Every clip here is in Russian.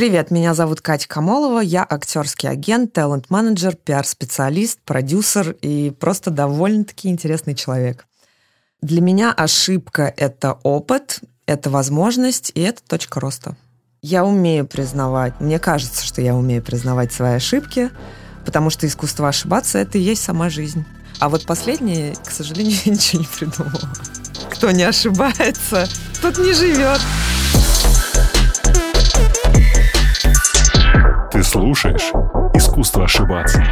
Привет, меня зовут Катя Камолова, я актерский агент, талант-менеджер, пиар-специалист, продюсер и просто довольно-таки интересный человек. Для меня ошибка — это опыт, это возможность и это точка роста. Я умею признавать, мне кажется, что я умею признавать свои ошибки, потому что искусство ошибаться — это и есть сама жизнь. А вот последнее, к сожалению, я ничего не придумала. Кто не ошибается, тот не живет. Ты слушаешь «Искусство ошибаться».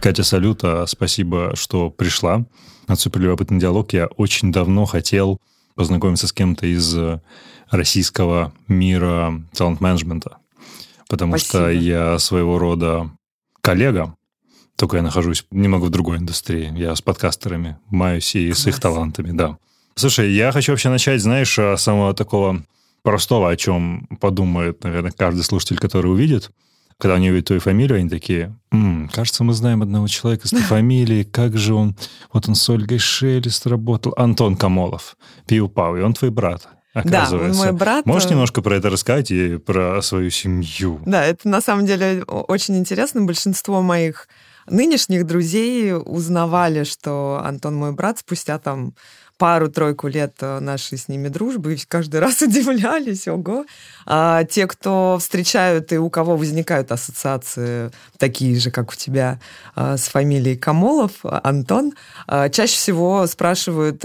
Катя, салют, а спасибо, что пришла на суперлюбопытный диалог. Я очень давно хотел познакомиться с кем-то из российского мира талант-менеджмента, потому спасибо. что я своего рода коллега, только я нахожусь немного в другой индустрии. Я с подкастерами маюсь и Класс. с их талантами, да. Слушай, я хочу вообще начать, знаешь, с самого такого простого, о чем подумает, наверное, каждый слушатель, который увидит – когда они увидят твою фамилию, они такие, М, кажется, мы знаем одного человека с этой фамилией, как же он, вот он с Ольгой Шелест работал, Антон Камолов, Пиу Пау, и он твой брат. Оказывается. Да, мой брат. Можешь э, немножко про это рассказать и про свою семью? Да, это на самом деле очень интересно. Большинство моих нынешних друзей узнавали, что Антон мой брат спустя там пару-тройку лет э, нашей с ними дружбы, и каждый раз удивлялись, ого. А те, кто встречают и у кого возникают ассоциации такие же, как у тебя, э, с фамилией Камолов, Антон, э, чаще всего спрашивают,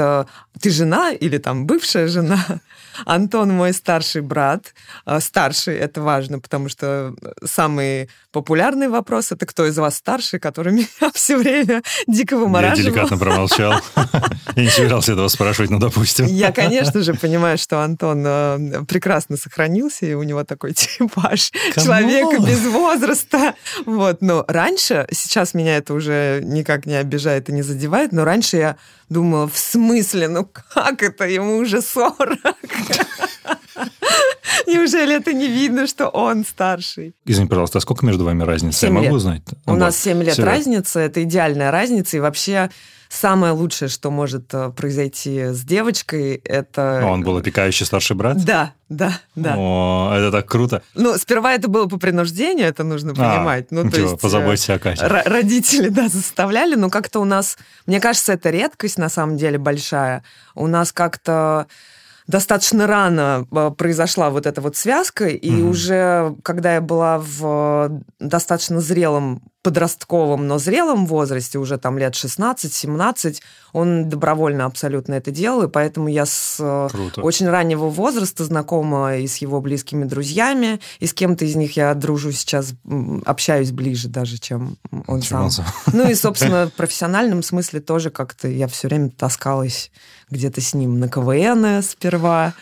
ты жена или там бывшая жена? Антон мой старший брат. Старший, это важно, потому что самый популярный вопрос, это кто из вас старший, который меня все время дико вымораживал. Я деликатно промолчал. Я не собирался этого спрашивать, но допустим. Я, конечно же, понимаю, что Антон э, прекрасно сохранился, и у него такой типаж человека без возраста. Вот, но раньше, сейчас меня это уже никак не обижает и не задевает, но раньше я думала, в смысле, ну как это, ему уже 40? Неужели это не видно, что он старший? Извини, пожалуйста, а сколько между вами разница? Я могу лет. узнать? У нас 7 лет 7 разница, это идеальная разница, и вообще самое лучшее, что может э, произойти с девочкой, это... А он был опекающий старший брат? Да, да, да. О, это так круто. Ну, сперва это было по принуждению, это нужно а, понимать. А, ну, то есть, позаботься о Кате. Родители, да, заставляли, но как-то у нас, мне кажется, это редкость на самом деле большая. У нас как-то достаточно рано э, произошла вот эта вот связка, и mm-hmm. уже когда я была в достаточно зрелом подростковом, но зрелом возрасте, уже там лет 16-17, он добровольно абсолютно это делал, и поэтому я с э, Круто. очень раннего возраста знакома и с его близкими друзьями, и с кем-то из них я дружу сейчас, общаюсь ближе даже, чем он чем сам. Он Ну и, собственно, в профессиональном смысле тоже как-то я все время таскалась где-то с ним на КВН сперва,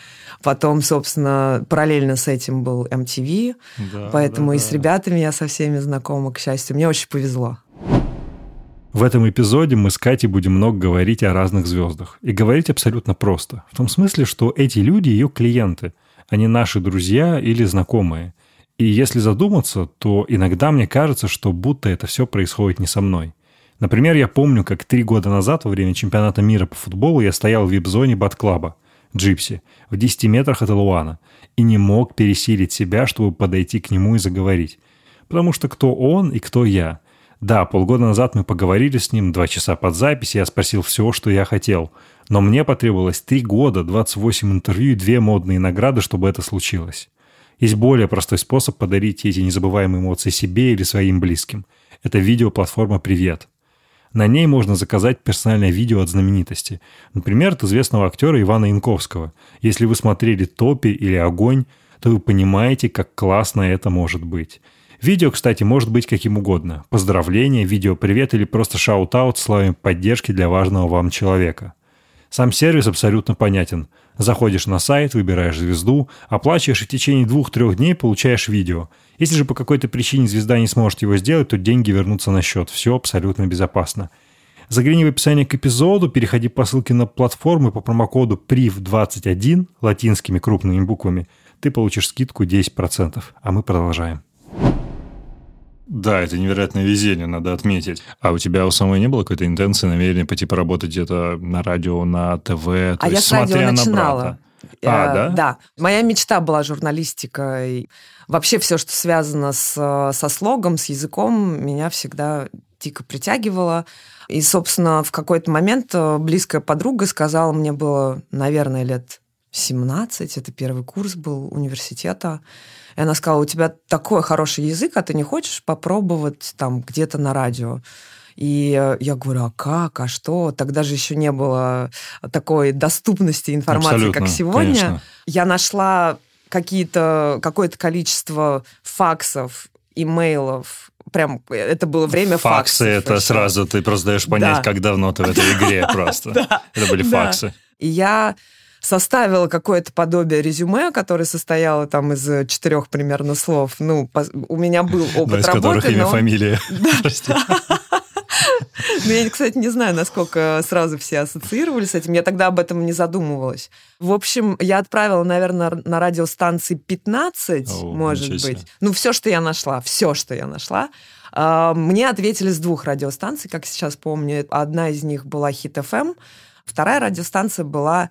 Потом, собственно, параллельно с этим был MTV, да, поэтому да, и с ребятами я со всеми знакома, к счастью. Мне очень повезло. В этом эпизоде мы с Катей будем много говорить о разных звездах. И говорить абсолютно просто. В том смысле, что эти люди ее клиенты, они наши друзья или знакомые. И если задуматься, то иногда мне кажется, что будто это все происходит не со мной. Например, я помню, как три года назад во время чемпионата мира по футболу я стоял в вип-зоне Бат-клаба. Джипси, в 10 метрах от Элуана, и не мог пересилить себя, чтобы подойти к нему и заговорить. Потому что кто он и кто я? Да, полгода назад мы поговорили с ним, два часа под запись, я спросил все, что я хотел. Но мне потребовалось три года, 28 интервью и две модные награды, чтобы это случилось. Есть более простой способ подарить эти незабываемые эмоции себе или своим близким. Это видеоплатформа «Привет». На ней можно заказать персональное видео от знаменитости. Например, от известного актера Ивана Янковского. Если вы смотрели «Топи» или «Огонь», то вы понимаете, как классно это может быть. Видео, кстати, может быть каким угодно. Поздравление, видео привет или просто shout-out с словами поддержки для важного вам человека. Сам сервис абсолютно понятен. Заходишь на сайт, выбираешь звезду, оплачиваешь и в течение двух-трех дней получаешь видео. Если же по какой-то причине звезда не сможет его сделать, то деньги вернутся на счет. Все абсолютно безопасно. Загляни в описание к эпизоду, переходи по ссылке на платформу и по промокоду PRIV21 латинскими крупными буквами ты получишь скидку 10%. А мы продолжаем. Да, это невероятное везение, надо отметить. А у тебя у самой не было какой-то интенции, намерения пойти поработать где-то на радио, на ТВ? То а есть, я с радио начинала. брата. А, да? Да. Моя мечта была журналистика. И вообще все, что связано с, со слогом, с языком, меня всегда дико притягивало. И, собственно, в какой-то момент э, близкая подруга сказала, мне было, наверное, лет 17, это первый курс был университета, и она сказала, у тебя такой хороший язык, а ты не хочешь попробовать там где-то на радио? И э, я говорю, а как, а что? Тогда же еще не было такой доступности информации, Абсолютно, как сегодня. Конечно. Я нашла какие-то, какое-то количество факсов, имейлов, прям это было время факсы. Факсы это еще. сразу ты просто даешь понять, да. как давно ты в этой игре просто. Это были факсы. И я составила какое-то подобие резюме, которое состояло там из четырех примерно слов. Ну, у меня был опыт работы. которых имя, фамилия. Ну, я, кстати, не знаю, насколько сразу все ассоциировали с этим. Я тогда об этом не задумывалась. В общем, я отправила, наверное, на радиостанции 15, О, может быть. Ну, все, что я нашла, все, что я нашла. А, мне ответили с двух радиостанций, как сейчас помню. Одна из них была Хит ФМ, вторая радиостанция была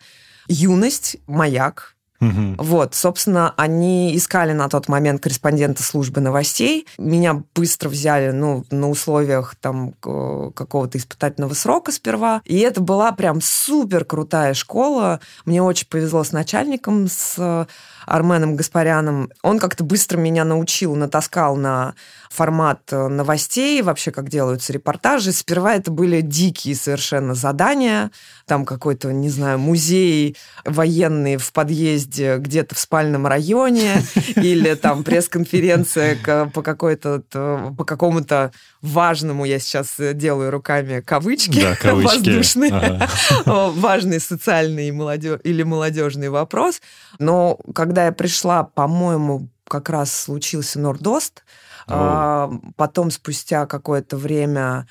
Юность, Маяк, Угу. Вот, собственно, они искали на тот момент корреспондента службы новостей. Меня быстро взяли, ну, на условиях там какого-то испытательного срока сперва. И это была прям супер крутая школа. Мне очень повезло с начальником, с Арменом Гаспаряном. Он как-то быстро меня научил, натаскал на формат э, новостей, вообще как делаются репортажи. Сперва это были дикие совершенно задания, там какой-то, не знаю, музей военный в подъезде где-то в спальном районе, или там пресс-конференция по какой-то, по какому-то важному, я сейчас делаю руками кавычки, да, кавычки. воздушные, ага. важный социальный или молодежный вопрос. Но когда я пришла, по-моему, как раз случился Нордост, а, потом спустя какое-то время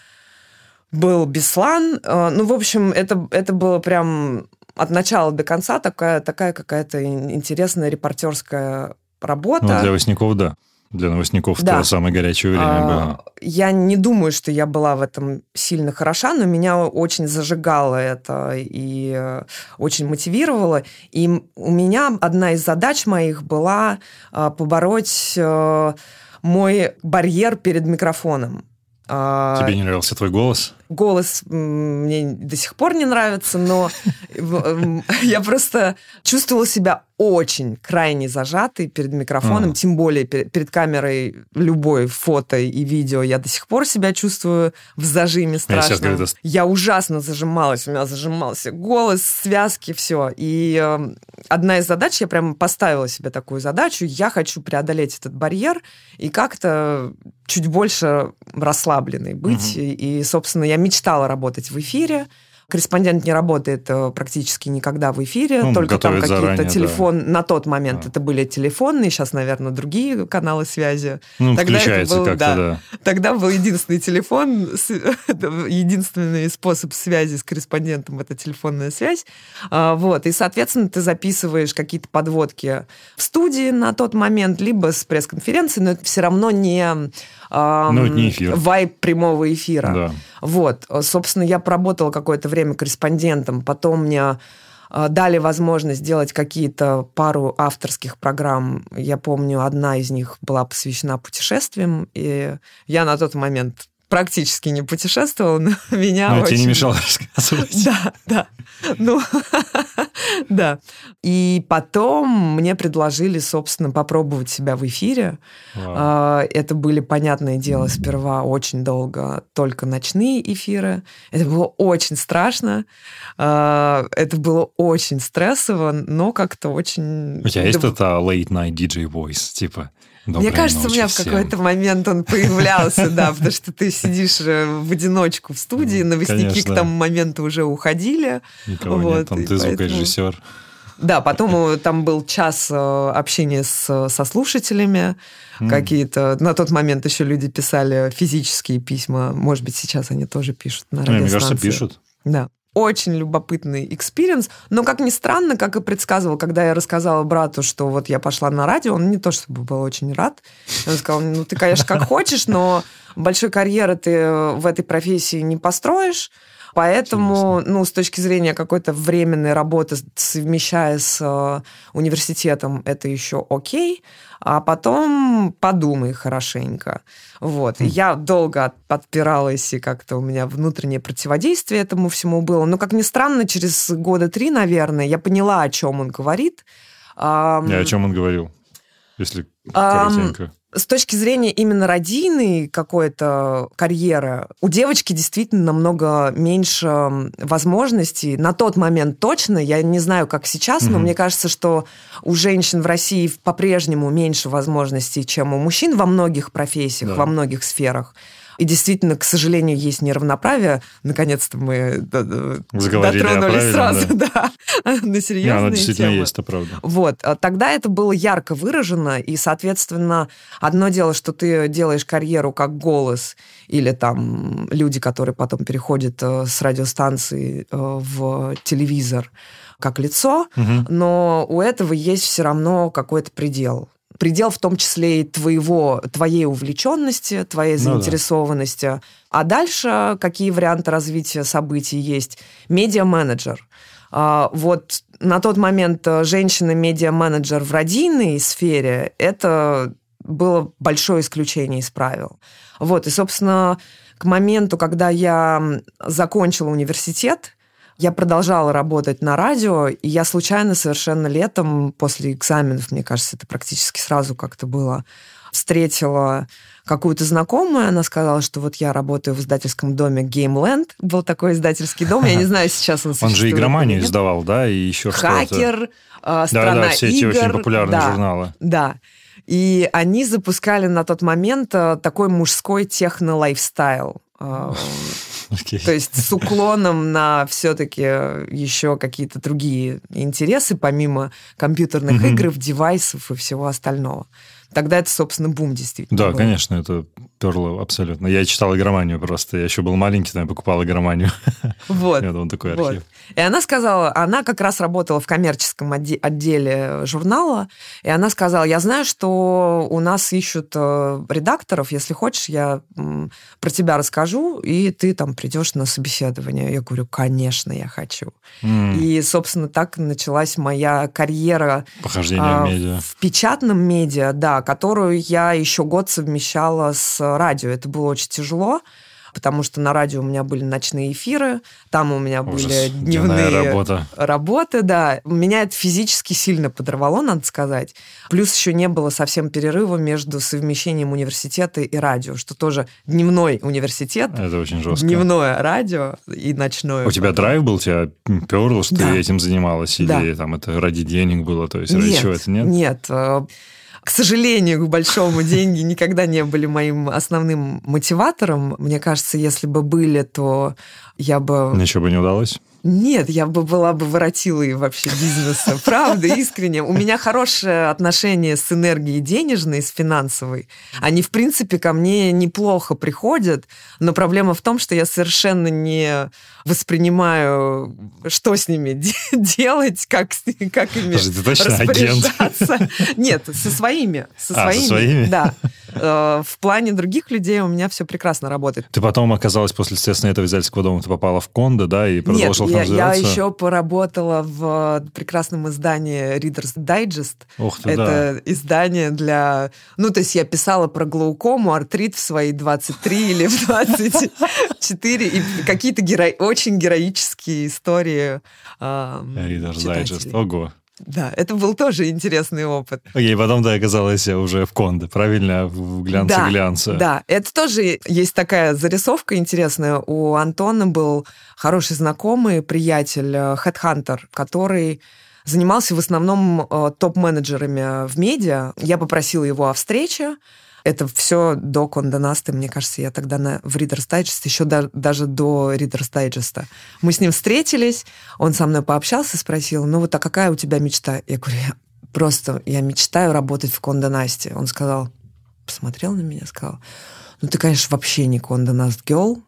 был Беслан. А, ну, в общем, это, это было прям от начала до конца такая, такая какая-то интересная репортерская работа. Ну, для Васников, да. Для новостников да. это самое горячее время а, было. Я не думаю, что я была в этом сильно хороша, но меня очень зажигало это и э, очень мотивировало. И у меня одна из задач моих была э, побороть э, мой барьер перед микрофоном. А, Тебе не нравился твой голос? Голос мне до сих пор не нравится, но я просто чувствовала себя очень крайне зажатый перед микрофоном, mm. тем более перед, камерой любой фото и видео. Я до сих пор себя чувствую в зажиме страшно. Я, ужасно зажималась, у меня зажимался голос, связки, все. И э, одна из задач, я прям поставила себе такую задачу, я хочу преодолеть этот барьер и как-то чуть больше расслабленной быть. И, собственно, я мечтала работать в эфире, Корреспондент не работает э, практически никогда в эфире, ну, только там какие-то телефон. Да. На тот момент а. это были телефонные, сейчас, наверное, другие каналы связи. Ну, тогда включается был, как-то, да, да. Тогда был единственный телефон, единственный способ связи с корреспондентом это телефонная связь. А, вот, и, соответственно, ты записываешь какие-то подводки в студии на тот момент, либо с пресс-конференции, но это все равно не, эм, ну, это не эфир. вайп прямого эфира. Да. Вот, собственно, я поработала какое-то время корреспондентом, потом мне а, дали возможность сделать какие-то пару авторских программ. Я помню, одна из них была посвящена путешествиям, и я на тот момент практически не путешествовал, но меня но очень... тебе не мешало рассказывать. Да, да. Ну, да. И потом мне предложили, собственно, попробовать себя в эфире. Вау. Это были, понятное дело, сперва очень долго только ночные эфиры. Это было очень страшно. А, это было очень стрессово, но как-то очень... У тебя есть это late night DJ voice, типа? Доброй Мне кажется, у меня всем. в какой-то момент он появлялся, да, потому что ты сидишь э, в одиночку в студии, новостники к тому моменту уже уходили. Никого нет, там ты звукорежиссер. Да, потом э, там был час э, общения с, со слушателями, мм. какие-то... На тот момент еще люди писали физические письма. Может быть, сейчас они тоже пишут на радиостанции. Мне кажется, пишут. Да. Очень любопытный experience, но, как ни странно, как и предсказывал, когда я рассказала брату, что вот я пошла на радио, он не то чтобы был очень рад. Он сказал, ну, ты, конечно, как хочешь, но большой карьеры ты в этой профессии не построишь, Поэтому, Интересно. ну, с точки зрения какой-то временной работы, совмещая с э, университетом, это еще окей, а потом подумай хорошенько. Вот. Хм. Я долго подпиралась, и как-то у меня внутреннее противодействие этому всему было. Но, как ни странно, через года три, наверное, я поняла, о чем он говорит. И о чем он говорил, если коротенько? С точки зрения именно родийной какой-то карьеры, у девочки действительно намного меньше возможностей. На тот момент точно, я не знаю, как сейчас, mm-hmm. но мне кажется, что у женщин в России по-прежнему меньше возможностей, чем у мужчин во многих профессиях, да. во многих сферах. И действительно, к сожалению, есть неравноправие. Наконец-то мы Заговорили дотронулись сразу да. да, на серьезные Не, оно действительно темы. есть, это правда. Вот. А тогда это было ярко выражено, и, соответственно, одно дело, что ты делаешь карьеру как голос, или там люди, которые потом переходят э, с радиостанции э, в телевизор, как лицо, угу. но у этого есть все равно какой-то предел предел в том числе и твоего, твоей увлеченности, твоей заинтересованности. Ну, да. А дальше какие варианты развития событий есть? Медиа-менеджер. А, вот на тот момент женщина-медиа-менеджер в радийной сфере – это было большое исключение из правил. Вот, и, собственно, к моменту, когда я закончила университет, я продолжала работать на радио, и я случайно совершенно летом, после экзаменов, мне кажется, это практически сразу как-то было, встретила какую-то знакомую, она сказала, что вот я работаю в издательском доме Gameland, был такой издательский дом, я не знаю, сейчас он Он же игроманию издавал, да, и еще что-то. Хакер, а, страна да, да, все игр. эти очень популярные да, журналы. Да, и они запускали на тот момент а, такой мужской техно-лайфстайл. А, Okay. То есть с уклоном на все-таки еще какие-то другие интересы, помимо компьютерных mm-hmm. игр, девайсов и всего остального. Тогда это, собственно, бум действительно. Да, был. конечно, это перло абсолютно. Я читал игроманию просто. Я еще был маленький, там я покупал игроманию. Вот. Это он такой архив. Вот. И она сказала, она как раз работала в коммерческом отделе журнала, и она сказала, я знаю, что у нас ищут э, редакторов, если хочешь, я про тебя расскажу, и ты там придешь на собеседование. Я говорю, конечно, я хочу. Mm. И, собственно, так началась моя карьера Похождение а, в медиа. В печатном медиа, да, которую я еще год совмещала с радио. Это было очень тяжело потому что на радио у меня были ночные эфиры, там у меня Ужас. были дневные работа. работы, да. Меня это физически сильно подорвало, надо сказать. Плюс еще не было совсем перерыва между совмещением университета и радио, что тоже дневной университет. Это очень жестко. Дневное радио и ночное. У тебя драйв был, тебя перло, что да. ты этим занималась? Или да. там это ради денег было? То есть ради нет, чего это нет? Нет, э, к сожалению, к большому, деньги никогда не были моим основным мотиватором. Мне кажется, если бы были, то я бы... Ничего бы не удалось? Нет, я бы была бы воротилой вообще бизнеса. Правда, искренне. У меня хорошее отношение с энергией денежной, с финансовой. Они, в принципе, ко мне неплохо приходят, но проблема в том, что я совершенно не воспринимаю, что с ними делать, как, как ими Подожди, ты точно распоряжаться. Агент? Нет, со своими. Со а, своими, со своими? Да. Э, в плане других людей у меня все прекрасно работает. Ты потом оказалась после, естественно, этого издательского дома, ты попала в Кондо, да, и продолжила Нет, там я, я еще поработала в прекрасном издании Reader's Digest. Ух ты, Это да. издание для... Ну, то есть я писала про глаукому, артрит в свои 23 или в 24, и какие-то геро... очень героические истории Reader's Digest, ого. Да, это был тоже интересный опыт. Окей, потом ты оказалась уже в Конде, правильно? В глянце да, глянце. Да, это тоже есть такая зарисовка интересная. У Антона был хороший знакомый, приятель, хедхантер, э, который занимался в основном э, топ-менеджерами в медиа. Я попросила его о встрече. Это все до Конда Насты, мне кажется, я тогда на, в Reader's Digest, еще да, даже до Reader's Digest. Мы с ним встретились, он со мной пообщался, спросил, ну вот а какая у тебя мечта? Я говорю, я просто, я мечтаю работать в Конда Насте. Он сказал, посмотрел на меня, сказал, ну ты, конечно, вообще не Конда Наст Гелл,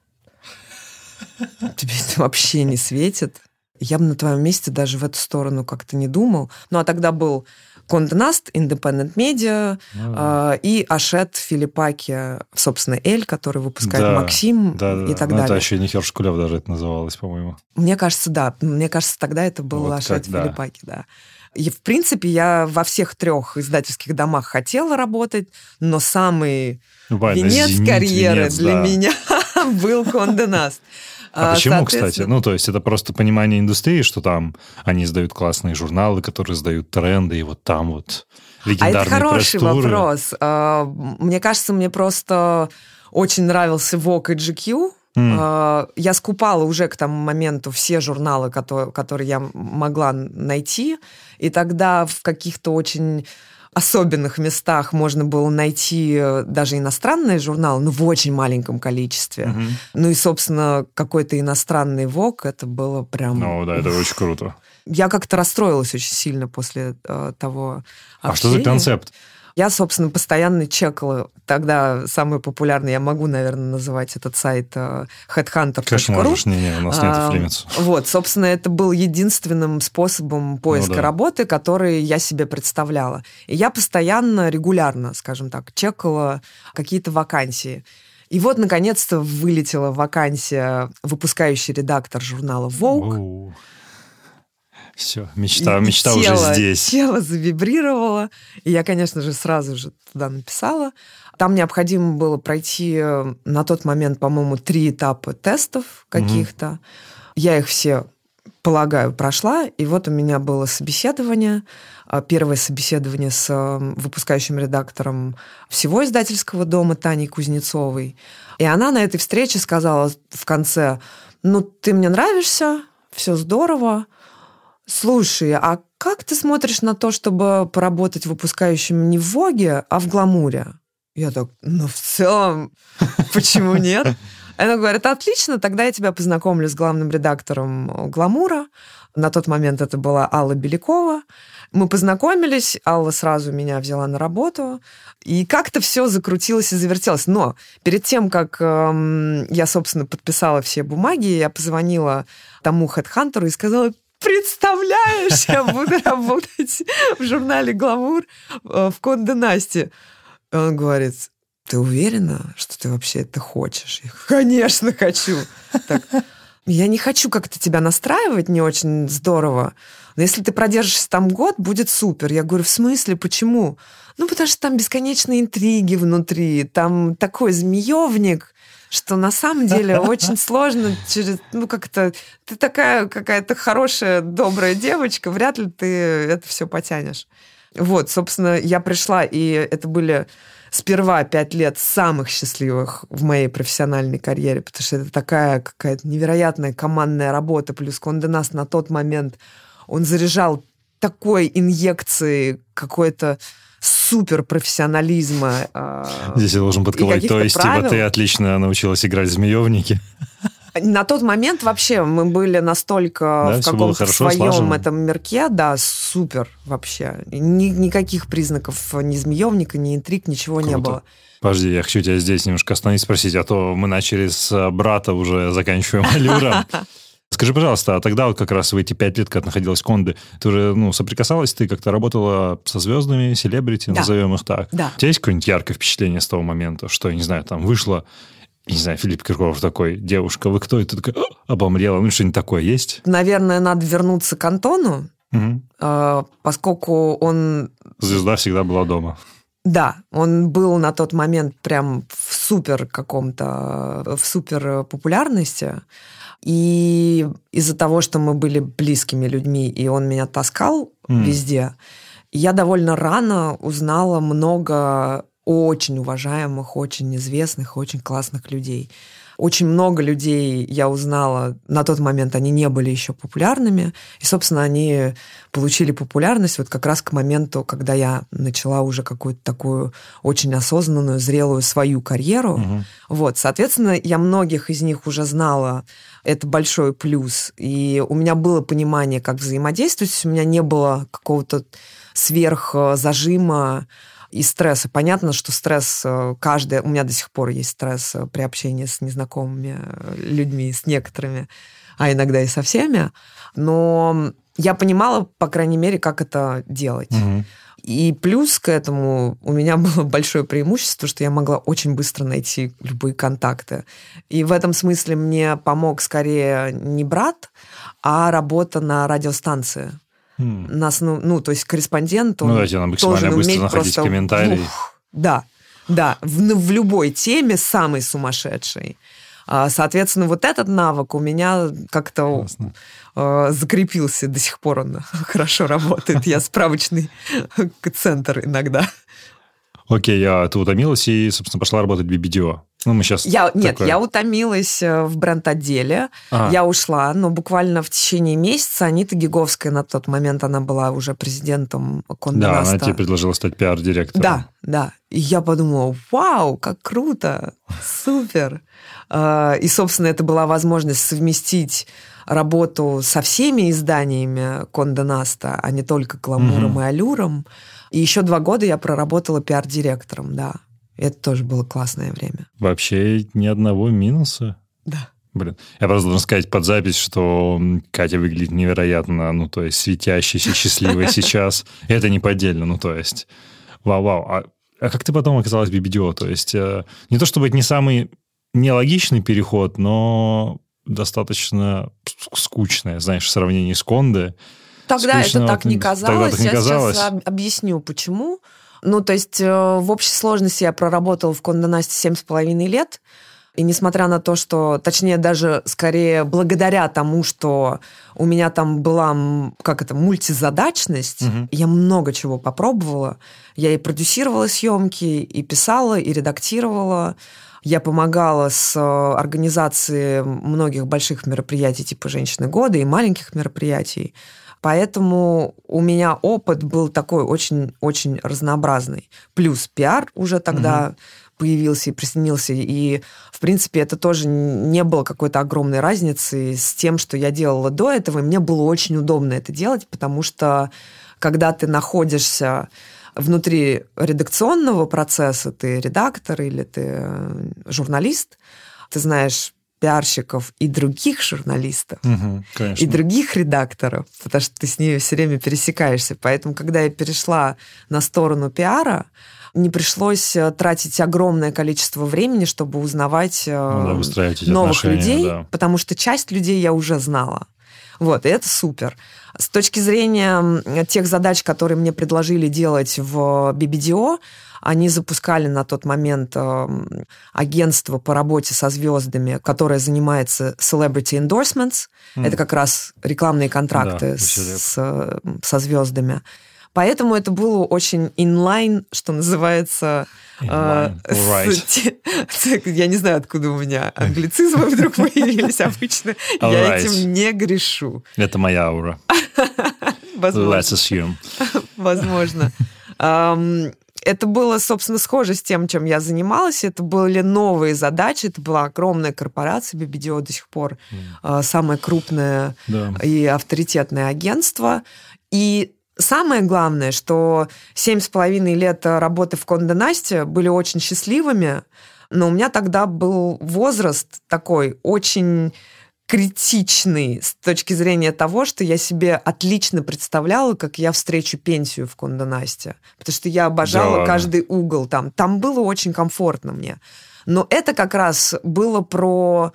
тебе это вообще не светит. Я бы на твоем месте даже в эту сторону как-то не думал. Ну, а тогда был Nast, Independent Media ну, да. э, и Ашет Филиппаки, собственно, Эль, который выпускает да, Максим да, да, и так ну, далее. Это еще не Хершкулев даже это называлось, по-моему. Мне кажется, да. Мне кажется, тогда это был вот Ашет как, Филиппаки, да. да. И, в принципе, я во всех трех издательских домах хотела работать, но самый Бай, венец зенит, карьеры венец, для да. меня был Condé Nast. А, а почему, кстати? Ну, то есть это просто понимание индустрии, что там они издают классные журналы, которые издают тренды, и вот там вот легендарные А это хороший вопрос. А, мне кажется, мне просто очень нравился Vogue и GQ, Mm. Я скупала уже к тому моменту все журналы, которые, которые я могла найти, и тогда в каких-то очень особенных местах можно было найти э, даже иностранные журналы, но в очень маленьком количестве. Угу. Ну и, собственно, какой-то иностранный ВОК, это было прям... Ну да, это очень круто. Я как-то расстроилась очень сильно после э, того общения. А что за концепт? Я, собственно, постоянно чекала. Тогда самый популярный, я могу, наверное, называть этот сайт э, headhunter.ru. Конечно, можешь. Не, не, у нас нет а, лимитов. Вот, собственно, это был единственным способом поиска ну, да. работы, который я себе представляла. И я постоянно, регулярно, скажем так, чекала какие-то вакансии. И вот, наконец-то, вылетела вакансия выпускающий редактор журнала Vogue. Оу. Все, мечта, мечта тело, уже здесь. Тело завибрировало. И я, конечно же, сразу же туда написала. Там необходимо было пройти э, на тот момент, по-моему, три этапа тестов каких-то. Угу. Я их все, полагаю, прошла. И вот у меня было собеседование. А, первое собеседование с э, выпускающим редактором всего издательского дома Таней Кузнецовой. И она на этой встрече сказала в конце, ну, ты мне нравишься, все здорово, Слушай, а как ты смотришь на то, чтобы поработать выпускающим не в Воге, а в Гламуре? Я так, ну, в целом, почему нет? Она говорит, отлично, тогда я тебя познакомлю с главным редактором «Гламура». На тот момент это была Алла Белякова. Мы познакомились, Алла сразу меня взяла на работу, и как-то все закрутилось и завертелось. Но перед тем, как эм, я, собственно, подписала все бумаги, я позвонила тому хедхантеру и сказала, представляешь, я буду работать в журнале «Гламур» э, в Конде Насте. Он говорит, ты уверена, что ты вообще это хочешь? Я, конечно, хочу. Так, я не хочу как-то тебя настраивать, не очень здорово. Но если ты продержишься там год, будет супер. Я говорю, в смысле, почему? Ну, потому что там бесконечные интриги внутри, там такой змеевник, что на самом деле очень сложно через, ну, как-то, ты такая какая-то хорошая, добрая девочка, вряд ли ты это все потянешь. Вот, собственно, я пришла, и это были сперва пять лет самых счастливых в моей профессиональной карьере, потому что это такая какая-то невероятная командная работа, плюс Конденас на тот момент, он заряжал такой инъекцией какой-то супер профессионализма. Э, Здесь я должен подковать, то есть правил. типа ты отлично научилась играть в змеевники. На тот момент вообще мы были настолько да, в каком-то своем слаженно. этом мирке, да, супер вообще. Ни, никаких признаков ни змеевника, ни интриг, ничего Круто. не было. Подожди, я хочу тебя здесь немножко остановить, спросить, а то мы начали с брата, уже заканчиваем алюром. Скажи, пожалуйста, а тогда вот как раз в эти пять лет, когда находилась Конде, ты уже, ну, соприкасалась, ты как-то работала со звездами, селебрити, да. назовем их так. Да. У тебя есть какое-нибудь яркое впечатление с того момента, что, я не знаю, там вышло не знаю, Филипп Киркоров такой, девушка, вы кто? И ты такой, обомлела. Ну, что-нибудь такое есть? Наверное, надо вернуться к Антону, угу. поскольку он... Звезда всегда была дома. Да, он был на тот момент прям в супер каком-то, в супер популярности. И из-за того, что мы были близкими людьми, и он меня таскал mm. везде, я довольно рано узнала много очень уважаемых, очень известных, очень классных людей. Очень много людей я узнала, на тот момент они не были еще популярными, и, собственно, они получили популярность вот как раз к моменту, когда я начала уже какую-то такую очень осознанную, зрелую свою карьеру. Угу. Вот, соответственно, я многих из них уже знала, это большой плюс, и у меня было понимание, как взаимодействовать, у меня не было какого-то сверхзажима и стресса. Понятно, что стресс э, каждый... У меня до сих пор есть стресс э, при общении с незнакомыми э, людьми, с некоторыми, а иногда и со всеми. Но я понимала, по крайней мере, как это делать. Мгм. И плюс к этому у меня было большое преимущество, что я могла очень быстро найти любые контакты. И в этом смысле мне помог скорее не брат, а работа на радиостанции. М. Нас, ну, ну, то есть корреспондент, он Ну, давайте надо максимально должен быстро уметь находить просто... комментарии. Ух, да, да, в, ну, в любой теме самый сумасшедший. А, Соответственно, вот этот навык у меня как-то э, закрепился, до сих пор он хорошо работает. Я справочный центр иногда. Окей, я, ты утомилась и, собственно, пошла работать в BBDO. Ну, мы сейчас... Я, нет, такое- я утомилась э, в бренд-отделе. Ага. Я ушла, но буквально в течение месяца Анита Гиговская на тот момент, она была уже президентом Конде Да, она тебе предложила стать пиар-директором. Да, да. И я подумала, вау, как круто, супер. А, И, собственно, это была возможность совместить работу со всеми изданиями Конде Наста, а не только Гламуром Мгм. и Алюром. И еще два года я проработала пиар-директором, да. Это тоже было классное время. Вообще ни одного минуса. Да. Блин, я просто должен сказать под запись, что Катя выглядит невероятно, ну, то есть светящейся, счастливой сейчас. Это не поддельно, ну, то есть, вау-вау. А, а как ты потом оказалась в BBDO? То есть, э, не то чтобы это не самый нелогичный переход, но достаточно скучное, знаешь, в сравнении с Конде. Тогда Скучно, это так не тогда казалось. так не я казалось. сейчас об- объясню, почему. Ну, то есть, э, в общей сложности я проработала в Конде Насте семь с половиной лет. И несмотря на то, что, точнее, даже скорее благодаря тому, что у меня там была, как это, мультизадачность, Мгм. я много чего попробовала. Я и продюсировала съемки, и писала, и редактировала. Я помогала с э, организацией многих больших мероприятий типа «Женщины года» и маленьких мероприятий. Поэтому у меня опыт был такой очень-очень разнообразный. Плюс пиар уже тогда появился и присоединился. И, в принципе, это тоже не было какой-то огромной разницы с тем, что я делала до этого. И мне было очень удобно это делать, потому что когда ты находишься внутри редакционного процесса, ты редактор или ты э, журналист, ты знаешь пиарщиков и других журналистов, конечно. и других редакторов, потому что ты с ними все время пересекаешься. Поэтому, когда я перешла на сторону пиара, не пришлось э, тратить огромное количество времени, чтобы узнавать э, Ну да, новых людей, да. потому что часть людей я уже знала. Вот, и это супер. С точки зрения тех задач, которые мне предложили делать в BBDO, они запускали на тот момент эм, агентство по работе со звездами, которое занимается celebrity endorsements. М. Это как раз рекламные контракты Да, с- э, со звездами. Поэтому это было очень inline, что называется. э, right. Я не знаю, откуда у меня англицизмы вдруг появились обычно. Я этим не грешу. Это моя аура. Возможно. Let's assume. Возможно. Это было, собственно, схоже с тем, чем я занималась. Это были новые задачи. Это была огромная корпорация. BBDO до сих пор а, самое крупное Да. и авторитетное агентство. И самое главное, что семь с половиной лет работы в Конде Насте были очень счастливыми, но у меня тогда был возраст такой очень критичный с точки зрения того, что я себе отлично представляла, как я встречу пенсию в Конде Насте. Потому что я обожала ладно. каждый угол там. Там было очень комфортно мне. Но это как раз было про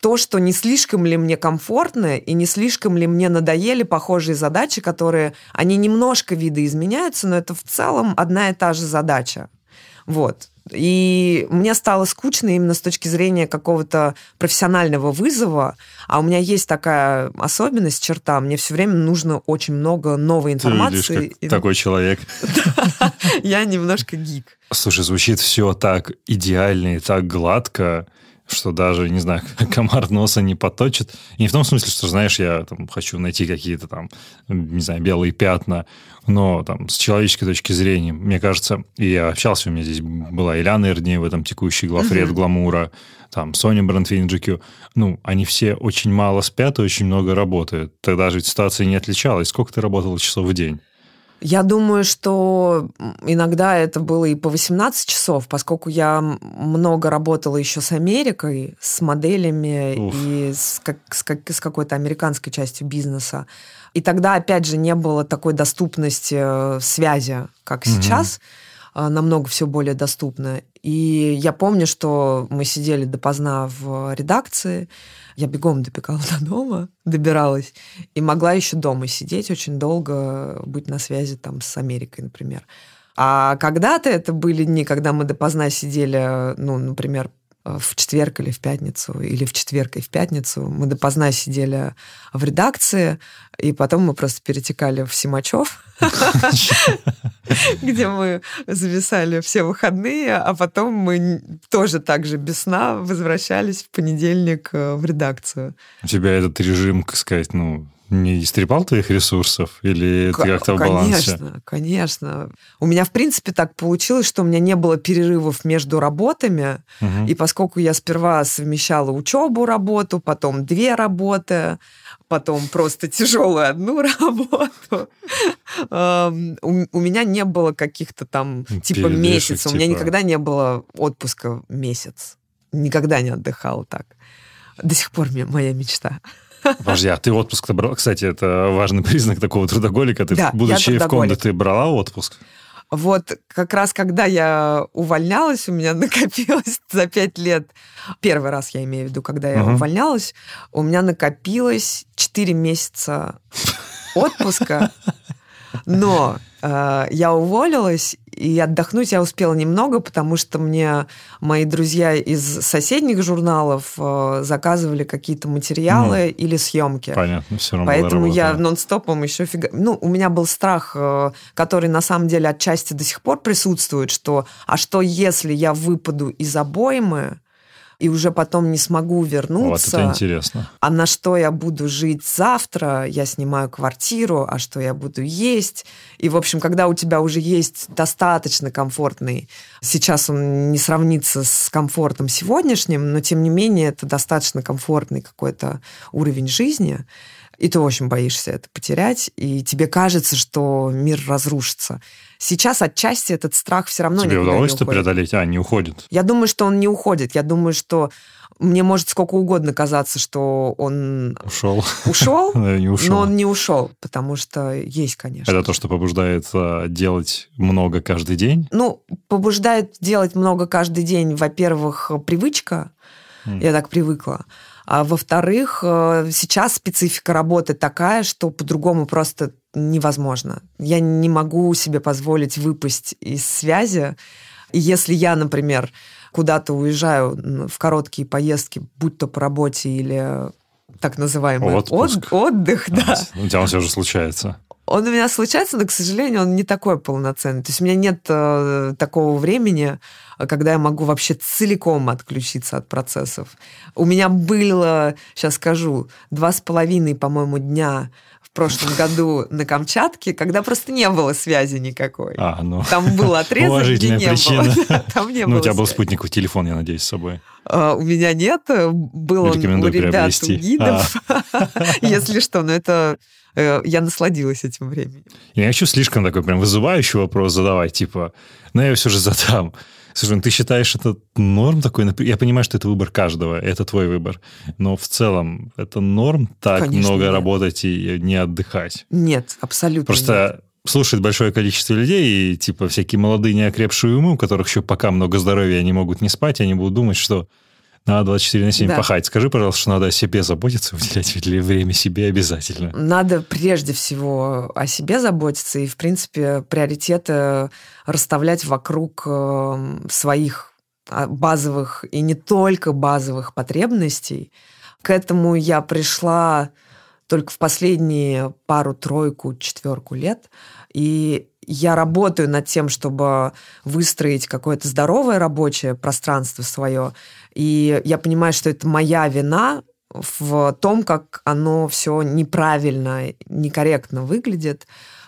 то, что не слишком ли мне комфортно и не слишком ли мне надоели похожие задачи, которые, они немножко видоизменяются, но это в целом одна и та же задача. Вот. И мне стало скучно именно с точки зрения какого-то профессионального вызова. А у меня есть такая особенность, черта. Мне все время нужно очень много новой Ты видишь, информации. как такой человек. Я немножко гик. Слушай, звучит все так идеально и так гладко, что даже, не знаю, комар носа не поточит. И не в том смысле, что, знаешь, я там хочу найти какие-то там, не знаю, белые пятна, но там с человеческой точки зрения, мне кажется, и я общался, у меня здесь была Ильяна Эрднеева, там текущий главред Гламура, там Соня Брандфейн GQ, ну, они все очень мало спят и очень много работают. Тогда же ситуация не отличалась. Сколько ты работала часов в день? Я думаю, что иногда это было и по 18 часов, поскольку я много работала еще с Америкой, с моделями Уф. и с, как, с, как, с какой-то американской частью бизнеса. И тогда, опять же, не было такой доступности э, связи, как угу. сейчас. А, намного все более доступно. И я помню, что мы сидели допоздна в редакции, я бегом добегала до дома, добиралась, и могла еще дома сидеть очень долго, быть на связи там с Америкой, например. А когда-то это были дни, когда мы допоздна сидели, ну, например, в четверг или в пятницу, или в четверг и в пятницу. Мы допоздна сидели в редакции, и потом мы просто перетекали в Симачев, где мы зависали все выходные, а потом мы тоже так же без сна возвращались в понедельник э, в редакцию. У тебя этот режим, как сказать, ну, не истрепал твоих ресурсов? Или ты как-то в балансе? Конечно, конечно. У меня, в принципе, так получилось, что у меня не было перерывов между работами. Угу. И поскольку я сперва совмещала учебу, работу, потом две работы, потом просто тяжелую одну работу. У меня не было каких-то там типа месяцев. У меня типа. никогда не было отпуска месяц. Никогда не отдыхала так. До сих пор моя мечта. Подожди, а ты отпуск-то брала? Кстати, это важный признак такого трудоголика. Ты, да, будучи в комнате, ты брала отпуск? Вот как раз когда я увольнялась, у меня накопилось за пять лет, первый раз я имею в виду, когда я uh-huh. увольнялась, у меня накопилось 4 месяца отпуска, но э, я уволилась, и отдохнуть я успела немного, потому что мне мои друзья из соседних журналов э, заказывали какие-то материалы mm. или съемки. Понятно, все равно. Поэтому я нон-стопом еще фига... Ну, у меня был страх, э, который на самом деле отчасти до сих пор присутствует, что а что если я выпаду из обоймы, и уже потом не смогу вернуться. Вот это интересно. А на что я буду жить завтра? Я снимаю квартиру, а что я буду есть? И, в общем, когда у тебя уже есть достаточно комфортный, сейчас он не сравнится с комфортом сегодняшним, но тем не менее это достаточно комфортный какой-то уровень жизни, и ты очень боишься это потерять, и тебе кажется, что мир разрушится. Сейчас отчасти этот страх все равно Тебе удалось это преодолеть? А, не уходит? Я думаю, что он не уходит. Я думаю, что мне может сколько угодно казаться, что он ушел, ушел, не ушел. но он не ушел, потому что есть, конечно. Это то, что побуждает делать много каждый день? Ну, побуждает делать много каждый день, во-первых, привычка. Mm. Я так привыкла. А во-вторых, э, сейчас специфика работы такая, что по-другому просто невозможно. Я не могу себе позволить выпасть из связи. И если я, например, куда-то уезжаю в короткие поездки, будь то по работе или так называемый Отпуск. От, отдых, да. У тебя он все же случается. Он у меня случается, но, к сожалению, он не такой полноценный. То есть у меня нет э, такого времени, когда я могу вообще целиком отключиться от процессов. У меня было, сейчас скажу, два с половиной, по-моему, дня в прошлом году на Камчатке, когда просто не было связи никакой. А, ну, там был отрезок, где не причина. было. Там не ну, было у тебя связи. был спутниковый телефон, я надеюсь, с собой. Uh, у меня нет. Был он у ребят, у гидов. А. Если что, но это я насладилась этим временем. Я хочу слишком такой прям вызывающий вопрос задавать, типа, но я все же задам. Слушай, ну ты считаешь это норм такой? Я понимаю, что это выбор каждого, это твой выбор. Но в целом это норм так Конечно, много нет. работать и не отдыхать? Нет, абсолютно Просто нет. слушает большое количество людей, и типа всякие молодые неокрепшие умы, у которых еще пока много здоровья, они могут не спать, они будут думать, что надо 24 на 7 да. пахать. Скажи, пожалуйста, что надо о себе заботиться, уделять время себе обязательно. Надо прежде всего о себе заботиться и, в принципе, приоритеты расставлять вокруг э, своих а, базовых и не только базовых потребностей. К этому я пришла только в последние пару-тройку, четверку лет. И я работаю над тем, чтобы выстроить какое-то здоровое рабочее пространство свое. И я понимаю, что это моя вина в том, как оно все неправильно, некорректно выглядит.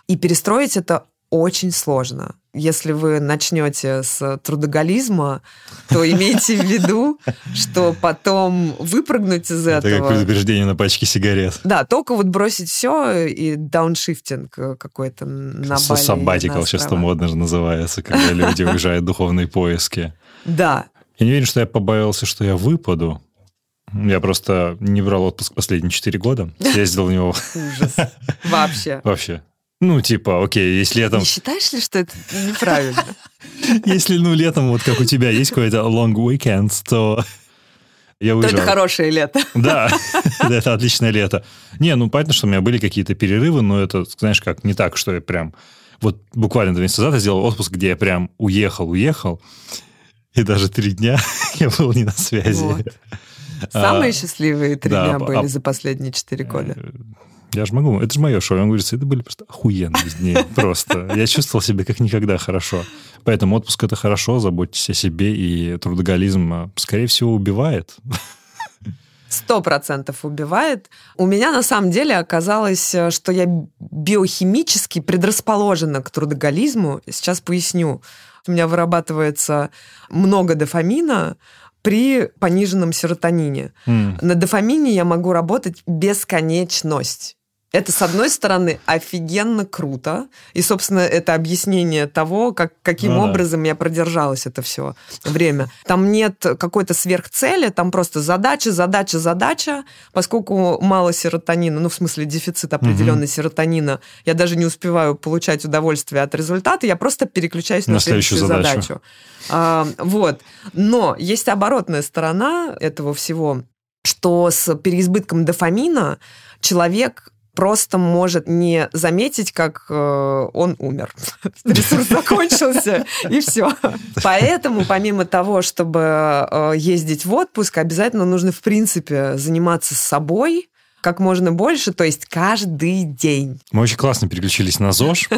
И перестроить это очень сложно. если вы начнете с трудоголизма, то имейте в виду, что потом выпрыгнуть из этого... Это как предупреждение на пачке сигарет. Да, только вот бросить все и дауншифтинг какой-то на Бали. Сабатикал сейчас то модно же называется, когда люди уезжают в духовные поиски. Да. Я не уверен, что я побоялся, что я выпаду. Я просто не брал отпуск последние четыре года. Съездил в него. Ужас. Вообще. Вообще. Ну, типа, окей, если летом... Не считаешь ли, что это неправильно? Если, ну, летом, вот как у тебя есть какой-то long weekend, то я уезжал. То это хорошее лето. Да, это отличное лето. Не, ну, понятно, что у меня были какие-то перерывы, но это, знаешь, как, не так, что я прям... Вот буквально два месяца назад я сделал отпуск, где я прям уехал, уехал, и даже три дня я был не на связи. Вот. Самые а, счастливые три да, дня были а, за последние четыре года. Э, я же могу, это же мое шоу. Он говорит, это были просто охуенные дни. Просто. Я чувствовал себя как никогда хорошо. Поэтому отпуск это хорошо, заботьтесь о себе, и трудоголизм, а, скорее всего, убивает. Сто процентов убивает. У меня на самом деле оказалось, э, что я биохимически предрасположена к трудоголизму. Сейчас поясню. У меня вырабатывается много дофамина, при пониженном серотонине. Mm. На дофамине я могу работать бесконечность. Это, с одной стороны, офигенно круто. И, собственно, это объяснение того, как, каким ну, образом да. я продержалась это все время. Там нет какой-то сверхцели, там просто задача, задача, задача. Поскольку мало серотонина, ну, в смысле, дефицит определенный угу. серотонина, я даже не успеваю получать удовольствие от результата, я просто переключаюсь на, на следующую, следующую задачу. задачу. А, вот. Но есть оборотная сторона этого всего, что с переизбытком дофамина человек просто может не заметить, как э, он умер. Ресурс закончился, и все. Поэтому, помимо того, чтобы э, ездить в отпуск, обязательно нужно, в принципе, заниматься собой, как можно больше, то есть каждый день. Мы очень классно переключились на ЗОЖ,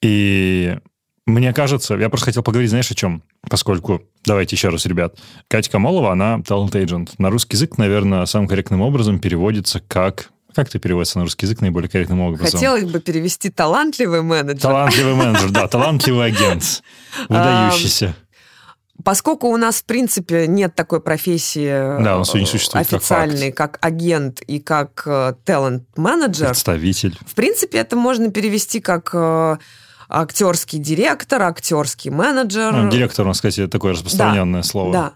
и мне кажется, я просто хотел поговорить, знаешь, о чем? Поскольку, давайте еще раз, ребят, Катя Камолова, она talent agent. На русский язык, наверное, самым корректным образом переводится как как это переводится на русский язык наиболее корректным образом? Хотелось бы перевести талантливый менеджер. Талантливый менеджер, да, талантливый агент, выдающийся. Поскольку у нас, в принципе, нет такой профессии да, существует официальной, как, как агент и как талант-менеджер. Представитель. В принципе, это можно перевести как э, актерский директор, актерский менеджер. Ну, директор, можно сказать, это такое распространенное да, слово. Да.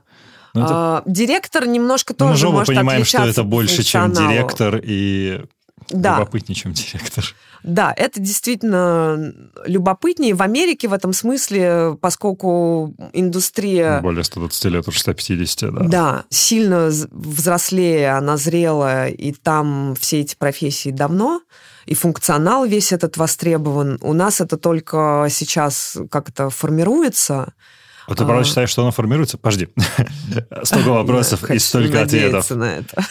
Ну, это... а, директор немножко ну, тоже мы может понимаем, что это больше, чем директор, и да. любопытнее, чем директор. Да, это действительно любопытнее. В Америке в этом смысле, поскольку индустрия... Более 120 лет, уже 150, да. Да, сильно взрослее, она зрелая, и там все эти профессии давно, и функционал весь этот востребован. У нас это только сейчас как-то формируется. Вот ты правда считаешь, что оно формируется? Подожди. Столько вопросов и столько ответов. на это.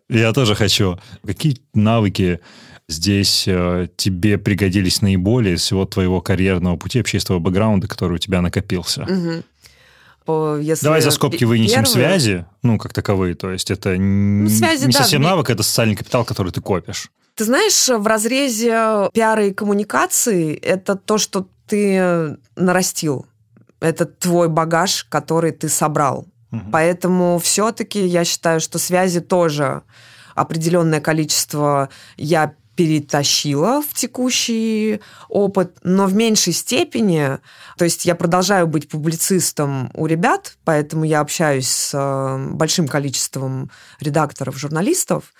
Я тоже хочу. Какие навыки здесь э, тебе пригодились наиболее из всего твоего карьерного пути, общественного бэкграунда, который у тебя накопился? Если Давай за скобки вынесем первые... связи, ну, как таковые. То есть это ну, связи, не да, совсем навык, это социальный капитал, который ты копишь. Ты знаешь, в разрезе пиара и коммуникации это то, что ты нарастил это твой багаж, который ты собрал. Угу. Поэтому все-таки я считаю, что связи тоже определенное количество я перетащила в текущий опыт, но в меньшей степени. То есть я продолжаю быть публицистом у ребят, поэтому я общаюсь с э, большим количеством редакторов, журналистов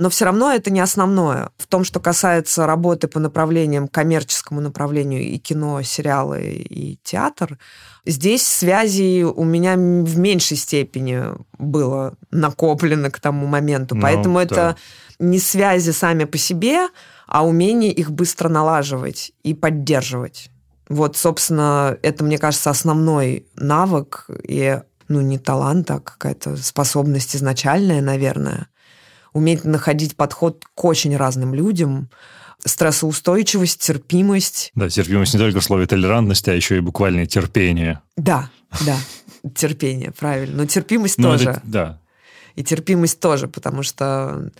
но все равно это не основное. В том, что касается работы по направлениям, коммерческому направлению и кино, сериалы и театр, здесь связи у меня в меньшей степени было накоплено к тому моменту. Ну, Поэтому да. это не связи сами по себе, а умение их быстро налаживать и поддерживать. Вот, собственно, это, мне кажется, основной навык и, ну, не талант, а какая-то способность изначальная, наверное уметь находить подход к очень разным людям, стрессоустойчивость, терпимость. Да, терпимость не только в слове толерантность, а еще и буквальное терпение. Да, да, терпение, правильно. Но терпимость Но тоже. Это, да. И терпимость тоже, потому что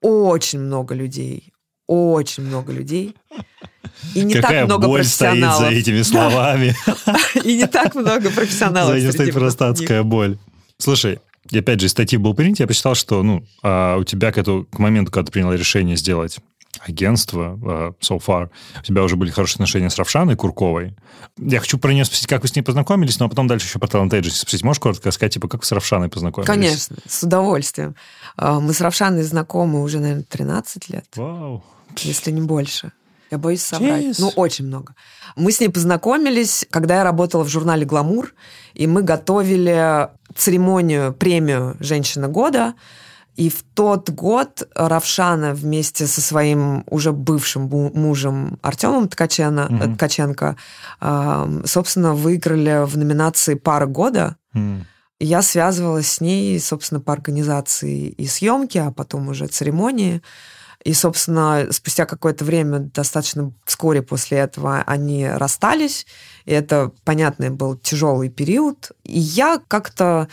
очень много людей, очень много людей. И не Какая так много боль профессионалов. стоит за этими словами. И не так много профессионалов. За этим стоит просто адская боль. Слушай, и опять же, из статьи был принят, я посчитал, что ну, а, у тебя к, этому, к моменту, когда ты приняла решение сделать агентство а, so far, у тебя уже были хорошие отношения с Равшаной Курковой. Я хочу про нее спросить, как вы с ней познакомились, но потом дальше еще про Talent Agency спросить. Можешь коротко сказать, типа, как вы с Равшаной познакомились? Конечно, с удовольствием. А, Мы с Равшаной знакомы уже, наверное, 13 лет, Вау. если не больше. Я боюсь соврать. Jeez. Ну, очень много. Мы с ней познакомились, когда я работала в журнале «Гламур», и мы готовили церемонию, премию «Женщина года», и в тот год Равшана вместе со своим уже бывшим мужем Артемом Ткачена, Мгм. Ткаченко, собственно, выиграли в номинации «Пара года». И Я связывалась с ней, собственно, по организации и съемки, а потом уже церемонии. И, собственно, спустя какое-то время, достаточно вскоре после этого, они расстались. И это, понятно, был тяжелый период. И я как-то,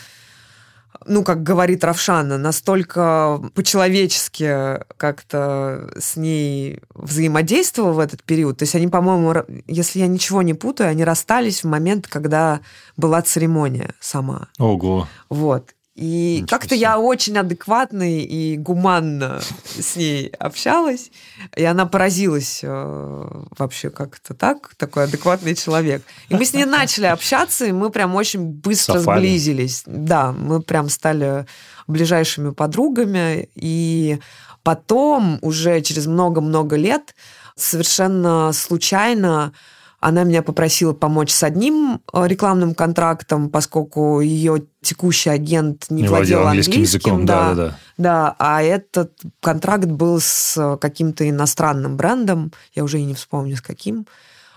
ну, как говорит Равшана, настолько по-человечески как-то с ней взаимодействовала в этот период. То есть они, по-моему, если я ничего не путаю, они расстались в момент, когда была церемония сама. Ого. Вот. И Ничего как-то себе. я очень адекватно и гуманно с ней общалась, и она поразилась э, вообще как-то так, такой адекватный человек. И мы с ней начали общаться, и мы прям очень быстро Совпали. сблизились. Да, мы прям стали ближайшими подругами, и потом, уже через много-много лет, совершенно случайно она меня попросила помочь с одним э, рекламным контрактом, поскольку ее текущий агент не, Не владел владел английским языком, да, да-да-да. да, а этот контракт был с э, каким-то иностранным брендом, я уже и не вспомню с каким.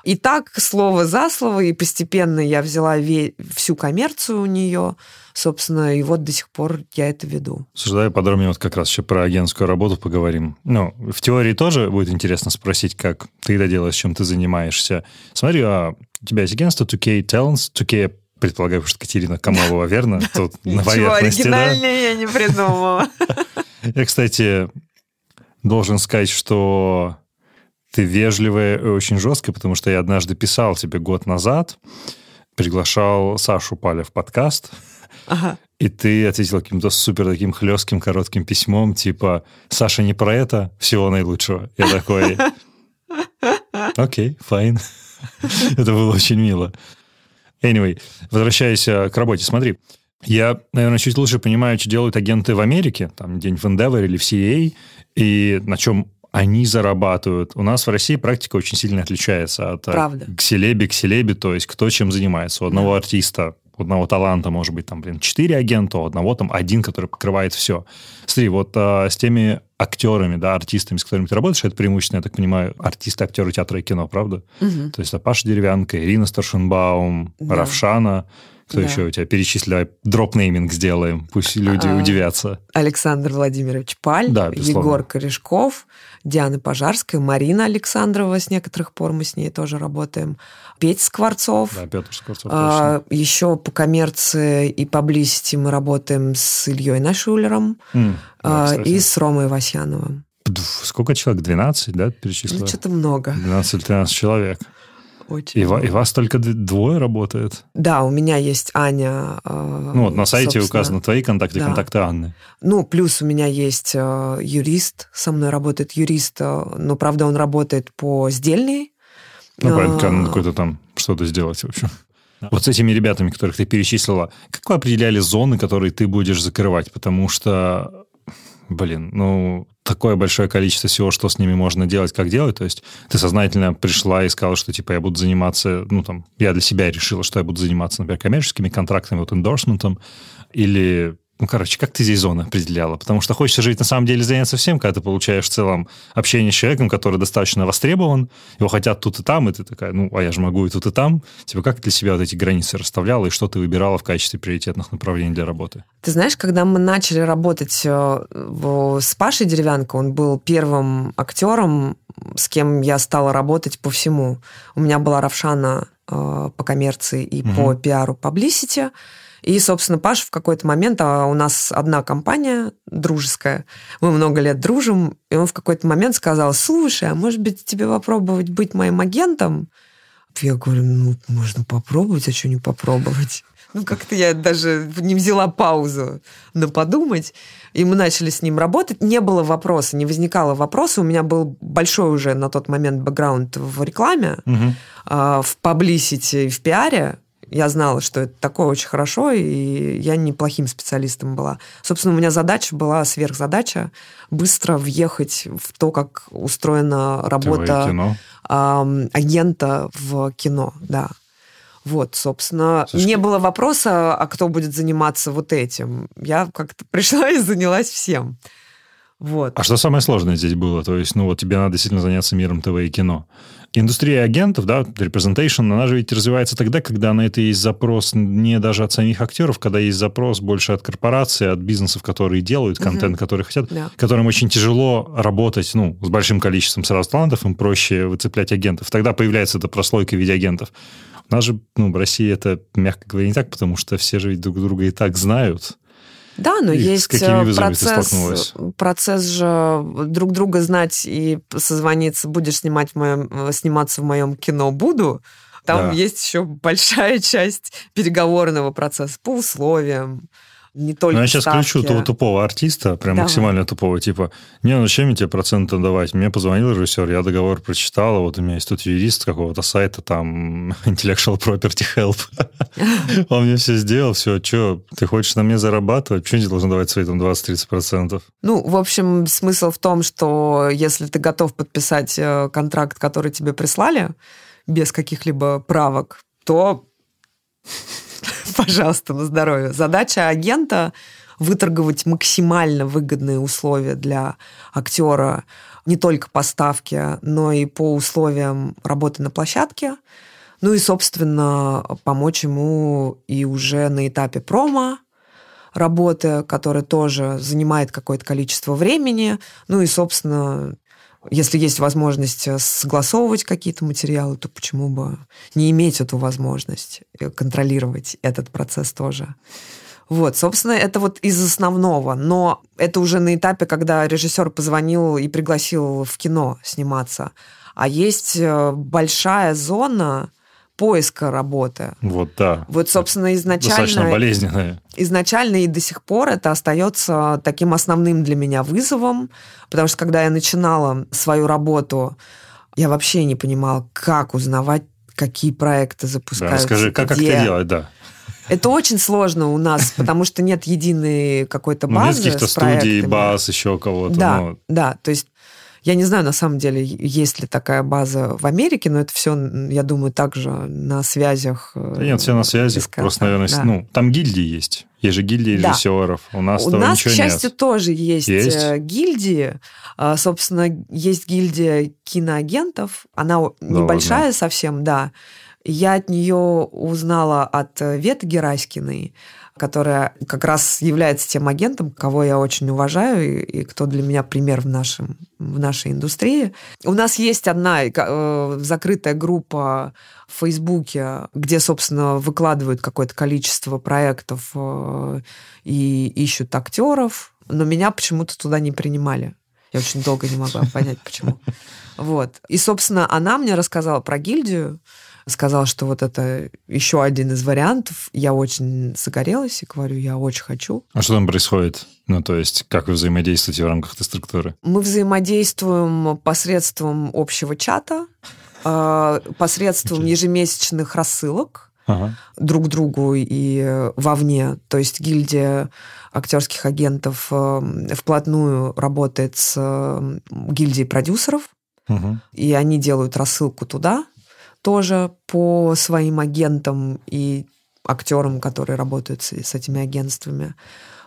И так, слово за слово, и постепенно я взяла всю коммерцию у нее, собственно, и вот до сих пор я это веду. Слушай, давай подробнее вот как раз еще про агентскую работу поговорим. Ну, в теории тоже будет интересно спросить, как ты это делаешь, чем ты занимаешься. Смотри, а у тебя есть агентство 2K Talents, 2K, я предполагаю, что Катерина Камалова, верно? Тут на поверхности, да? я не придумала. Я, кстати, должен сказать, что ты вежливая и очень жесткая, потому что я однажды писал тебе год назад, приглашал Сашу Паля в подкаст, Ага. и ты ответил каким-то супер таким хлестким, коротким письмом, типа «Саша, не про это, всего наилучшего». Я такой «Окей, файн». Это было очень мило. Anyway, возвращаясь э, к работе. Смотри, я, наверное, чуть лучше понимаю, что делают агенты в Америке, там, где-нибудь в Endeavor или в CA, и на чем они зарабатывают. У нас в России практика очень сильно отличается от э, Правда. кселеби к селеби, то есть кто чем занимается. У одного артиста, у одного таланта может быть там, блин, четыре агента, у одного там один, который покрывает все. Смотри, вот а, с теми актерами, да, артистами, с которыми ты работаешь, это преимущественно, я так понимаю, артисты, актеры театра и кино, правда? Мгм. То есть это Паша Деревянко, Ирина Старшинбаум, Да. Равшана. Кто Да. еще у тебя? Перечисляй. Drop-naming сделаем. Пусть люди А, удивятся. Александр Владимирович Паль, Да, безусловно. Егор Корешков, Диана Пожарская, Марина Александрова, с некоторых пор мы с ней тоже работаем, Петя Скворцов. Да, Петр Скворцов, точно. А, еще по коммерции и поблизости мы работаем с Ильей Найшуллером М, да, а, кстати. и с Ромой Васяновым. Сколько человек? 12, да, Ну, перечислил? что-то много. 12 или 13 человек. Очень И, много. и вас только двое работает? Да, у меня есть Аня. а, Ну, вот на сайте указаны твои контакты и да. контакты Анны. Ну, плюс у меня есть э, юрист, со мной работает юрист, э, но, правда, он работает по сдельной. Ну, понятно, А, как надо какое-то там что-то сделать, в общем. Вот с этими ребятами, которых ты перечислила, как вы определяли зоны, которые ты будешь закрывать? Потому что, блин, ну, такое большое количество всего, что с ними можно делать, как делать. То есть ты сознательно пришла и сказала, что, типа, я буду заниматься, ну, там, я для себя решила, что я буду заниматься, например, коммерческими контрактами, вот, эндорсментом, или ну, короче, как ты здесь зоны определяла? Потому что хочется жить на самом деле заняться всем, когда ты получаешь в целом общение с человеком, который достаточно востребован, его хотят тут и там, и ты такая, ну, а я же могу и тут, и там. Типа, как для себя вот эти границы расставляла, и что ты выбирала в качестве приоритетных направлений для работы? Ты знаешь, когда мы начали работать э, с Пашей Деревянко, он был первым актером, с кем я стала работать по всему. У меня была Равшана э, по коммерции и угу. по пиару publicity. И, собственно, Паша в какой-то момент, а у нас одна компания дружеская, мы много лет дружим, и он в какой-то момент сказал, слушай, а может быть тебе попробовать быть моим агентом? Я говорю, ну, можно попробовать, а что не попробовать? Ну, как-то я даже не взяла паузу на подумать. И мы начали с ним работать. Не было вопроса, не возникало вопроса. У меня был большой уже на тот момент бэкграунд в рекламе, угу. в паблисити, в пиаре. Я знала, что это такое очень хорошо, и я неплохим специалистом была. Собственно, у меня задача была, сверхзадача, быстро въехать в то, как устроена работа агента в кино, да. Вот, собственно, Слушай, не было вопроса, а кто будет заниматься вот этим. Я как-то пришла и занялась всем. Вот. А что самое сложное здесь было? То есть, ну вот тебе надо действительно заняться миром ТВ и кино. Индустрия агентов, да, representation, она же ведь развивается тогда, когда на это есть запрос не даже от самих актеров, когда есть запрос больше от корпораций, от бизнесов, которые делают контент, угу. который хотят, да. которым очень тяжело работать, ну, с большим количеством сразу талантов, им проще выцеплять агентов. Тогда появляется эта прослойка в виде агентов. У нас же, ну, в России это, мягко говоря, не так, потому что все же ведь друг друга и так знают. Да, но и есть э, процесс, процесс же друг друга знать и созвониться, будешь снимать в моем, э, сниматься в моем кино, буду. Там да. есть еще большая часть переговорного процесса по условиям не только Ну, я сейчас ставки. включу того тупого артиста, прям Давай. максимально тупого, типа, не, ну зачем мне тебе проценты давать? Мне позвонил режиссер, я договор прочитал, вот у меня есть тут юрист какого-то сайта, там, Intellectual Property Help. Он мне все сделал, все, что, ты хочешь на мне зарабатывать? Почему не должен давать свои там 20-30%? Ну, в общем, смысл в том, что если ты готов подписать э, контракт, который тебе прислали, без каких-либо правок, то Пожалуйста, на здоровье. Задача агента выторговать максимально выгодные условия для актера не только по ставке, но и по условиям работы на площадке. Ну и, собственно, помочь ему и уже на этапе промо работы, которая тоже занимает какое-то количество времени. Ну и, собственно, если есть возможность э, согласовывать какие-то материалы, то почему бы не иметь эту возможность э, контролировать этот процесс тоже? Вот, собственно, это вот из основного. Но это уже на этапе, когда режиссер позвонил и пригласил в кино сниматься. А есть э, большая зона, поиска работы. Вот, да. Вот, собственно, изначально... Достаточно болезненное. Изначально и до сих пор это остается таким основным для меня вызовом, потому что когда я начинала свою работу, я вообще не понимала, как узнавать, какие проекты запускаются. Да, расскажи, как, как это делать, да. Это очень сложно у нас, потому что нет единой какой-то базы. Ну, нет каких-то студий, баз, еще кого-то. Да, ну. да. То есть я не знаю, на самом деле, есть ли такая база в Америке, но это все, я думаю, также на связях. Э, да нет, все на связях. Просто, наверное, да. ну, там гильдии есть. Есть же гильдии да. режиссеров. У нас У нас, к счастью, нет. тоже есть, есть э, гильдии. А, собственно, есть гильдия киноагентов. Она да небольшая ладно. совсем, да. Я от нее узнала от э, Веты Гераськиной которая как раз является тем агентом, кого я очень уважаю и, и кто для меня пример в, нашем, в нашей индустрии. У нас есть одна э, закрытая группа в Фейсбуке, где, собственно, выкладывают какое-то количество проектов э, и ищут актеров, но меня почему-то туда не принимали. Я очень долго не могла понять, почему. Вот. И, собственно, она мне рассказала про гильдию, сказал, что вот это еще один из вариантов. Я очень загорелась и говорю, я очень хочу. А что там происходит? Ну, то есть, как вы взаимодействуете в рамках этой структуры? Мы взаимодействуем посредством общего чата, а, посредством ежемесячных рассылок ага. друг другу и вовне. То есть гильдия актерских агентов э, вплотную работает с э, гильдией продюсеров, угу. и они делают рассылку туда тоже по своим агентам и актерам, которые работают с, с этими агентствами.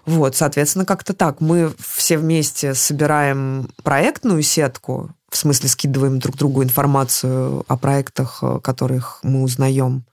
Вот, соответственно, как-то так. Мы все вместе собираем проектную сетку, в смысле скидываем друг другу информацию о проектах, э, которых мы узнаем.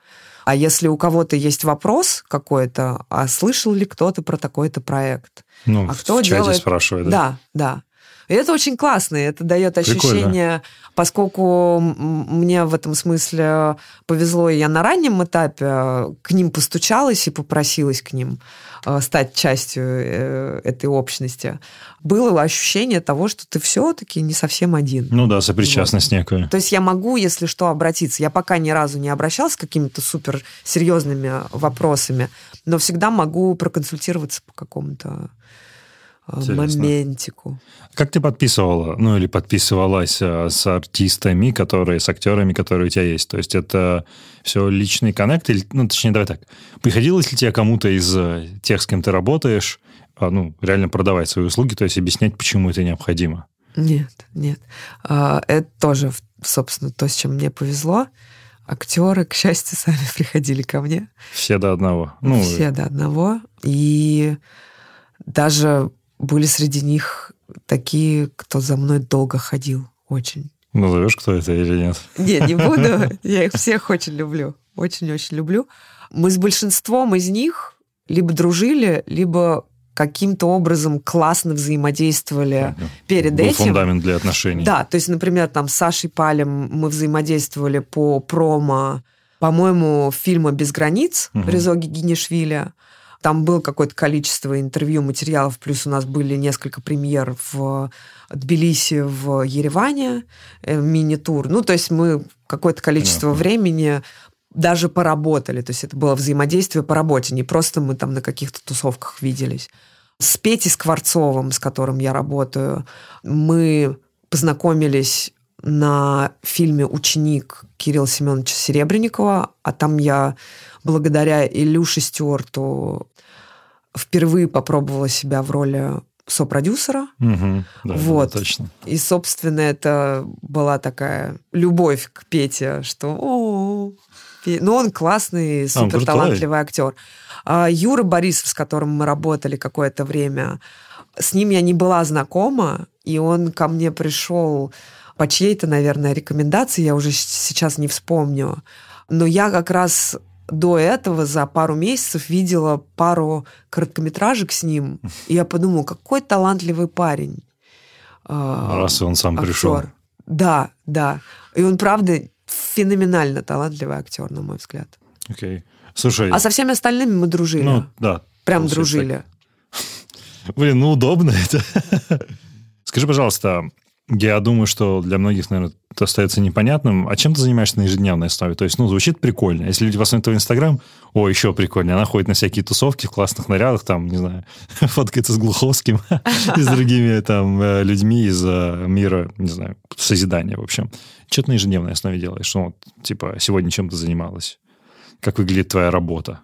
А если у кого-то есть вопрос какой-то, а слышал ли кто-то про такой-то проект? Ну, а кто в чате делает... спрашивает, да? Да, да. И это очень классно, это дает ощущение, Прикольно. поскольку мне в этом смысле повезло, и я на раннем этапе к ним постучалась и попросилась к ним э, стать частью э, этой общности. Было ощущение того, что ты все-таки не совсем один. Ну да, сопричастность вот. некая. То есть я могу, если что, обратиться. Я пока ни разу не обращалась с какими-то супер серьезными вопросами, но всегда могу проконсультироваться по какому-то Интересно. моментику. Как ты подписывала, ну или подписывалась э, с артистами, которые, с актерами, которые у тебя есть? То есть это все личный коннект? Или, ну, точнее, давай так. Приходилось ли тебе кому-то из э, тех, с кем ты работаешь, а, ну, реально продавать свои услуги, то есть объяснять, почему это необходимо? Нет, нет. А, это тоже, собственно, то, с чем мне повезло. Актеры, к счастью, сами приходили ко мне. Все до одного. Ну, Все до одного. И даже были среди них такие, кто за мной долго ходил. Очень. Назовешь, кто это или нет? Нет, не буду. Я их всех очень люблю. Очень-очень люблю. Мы с большинством из них либо дружили, либо каким-то образом классно взаимодействовали Понятно. перед Был этим. фундамент для отношений. Да, то есть, например, там с Сашей Палем мы взаимодействовали по промо, по-моему, фильма «Без границ» угу. Резо Гигинишвили. Там было какое-то количество интервью, материалов, плюс у нас были несколько премьер в Тбилиси, в Ереване, э, мини-тур. Ну, то есть мы какое-то количество Понятно. времени даже поработали. То есть это было взаимодействие по работе, не просто мы там на каких-то тусовках виделись. С Петей Скворцовым, с которым я работаю, мы познакомились на фильме «Ученик» Кирилла Семеновича Серебренникова, а там я благодаря Илюше Стюарту впервые попробовала себя в роли сопродюсера. Угу, да, вот. Да, точно. И, собственно, это была такая любовь к Пете, что о, ну, он классный, супер талантливый актер. А Юра Борисов, с которым мы работали какое-то время, с ним я не была знакома, и он ко мне пришел по чьей-то, наверное, рекомендации, я уже сейчас не вспомню. Но я как раз до этого за пару месяцев видела пару короткометражек с ним, и я подумала, какой талантливый парень. А, Раз он сам актер. пришел. Да, да. И он, правда, феноменально талантливый актер, на мой взгляд. Окей. Okay. Слушай. А со всеми остальными мы дружили. Ну, да. Прям дружили. Так. Блин, ну удобно это. Скажи, пожалуйста, я думаю, что для многих, наверное, это остается непонятным. А чем ты занимаешься на ежедневной основе? То есть, ну, звучит прикольно. Если люди посмотрят твой Инстаграм, о, еще прикольнее. Она ходит на всякие тусовки в классных нарядах, там, не знаю, фоткается с Глуховским и с другими там э, людьми из э, мира, не знаю, созидания, в общем. Что ты на ежедневной основе делаешь? Ну, типа, сегодня чем ты занималась? Как выглядит твоя работа?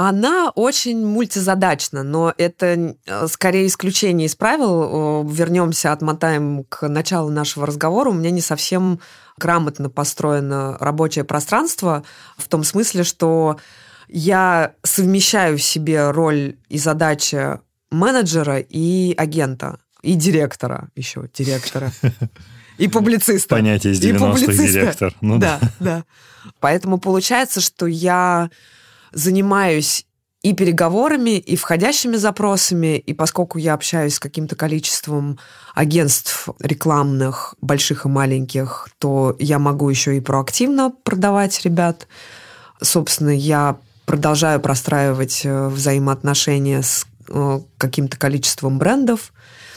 Она очень мультизадачна, но это э, скорее исключение из правил. Вернемся, отмотаем к началу нашего разговора. У меня не совсем грамотно построено рабочее пространство в том смысле, что я совмещаю в себе роль и задачи менеджера и агента, и директора еще, директора. И публициста. Понятие из 90-х директор. Ну, да, да, да. Поэтому получается, что я занимаюсь и переговорами, и входящими запросами, и поскольку я общаюсь с каким-то количеством агентств рекламных, больших и маленьких, то я могу еще и проактивно продавать ребят. Собственно, я продолжаю простраивать э, взаимоотношения с э, каким-то количеством брендов,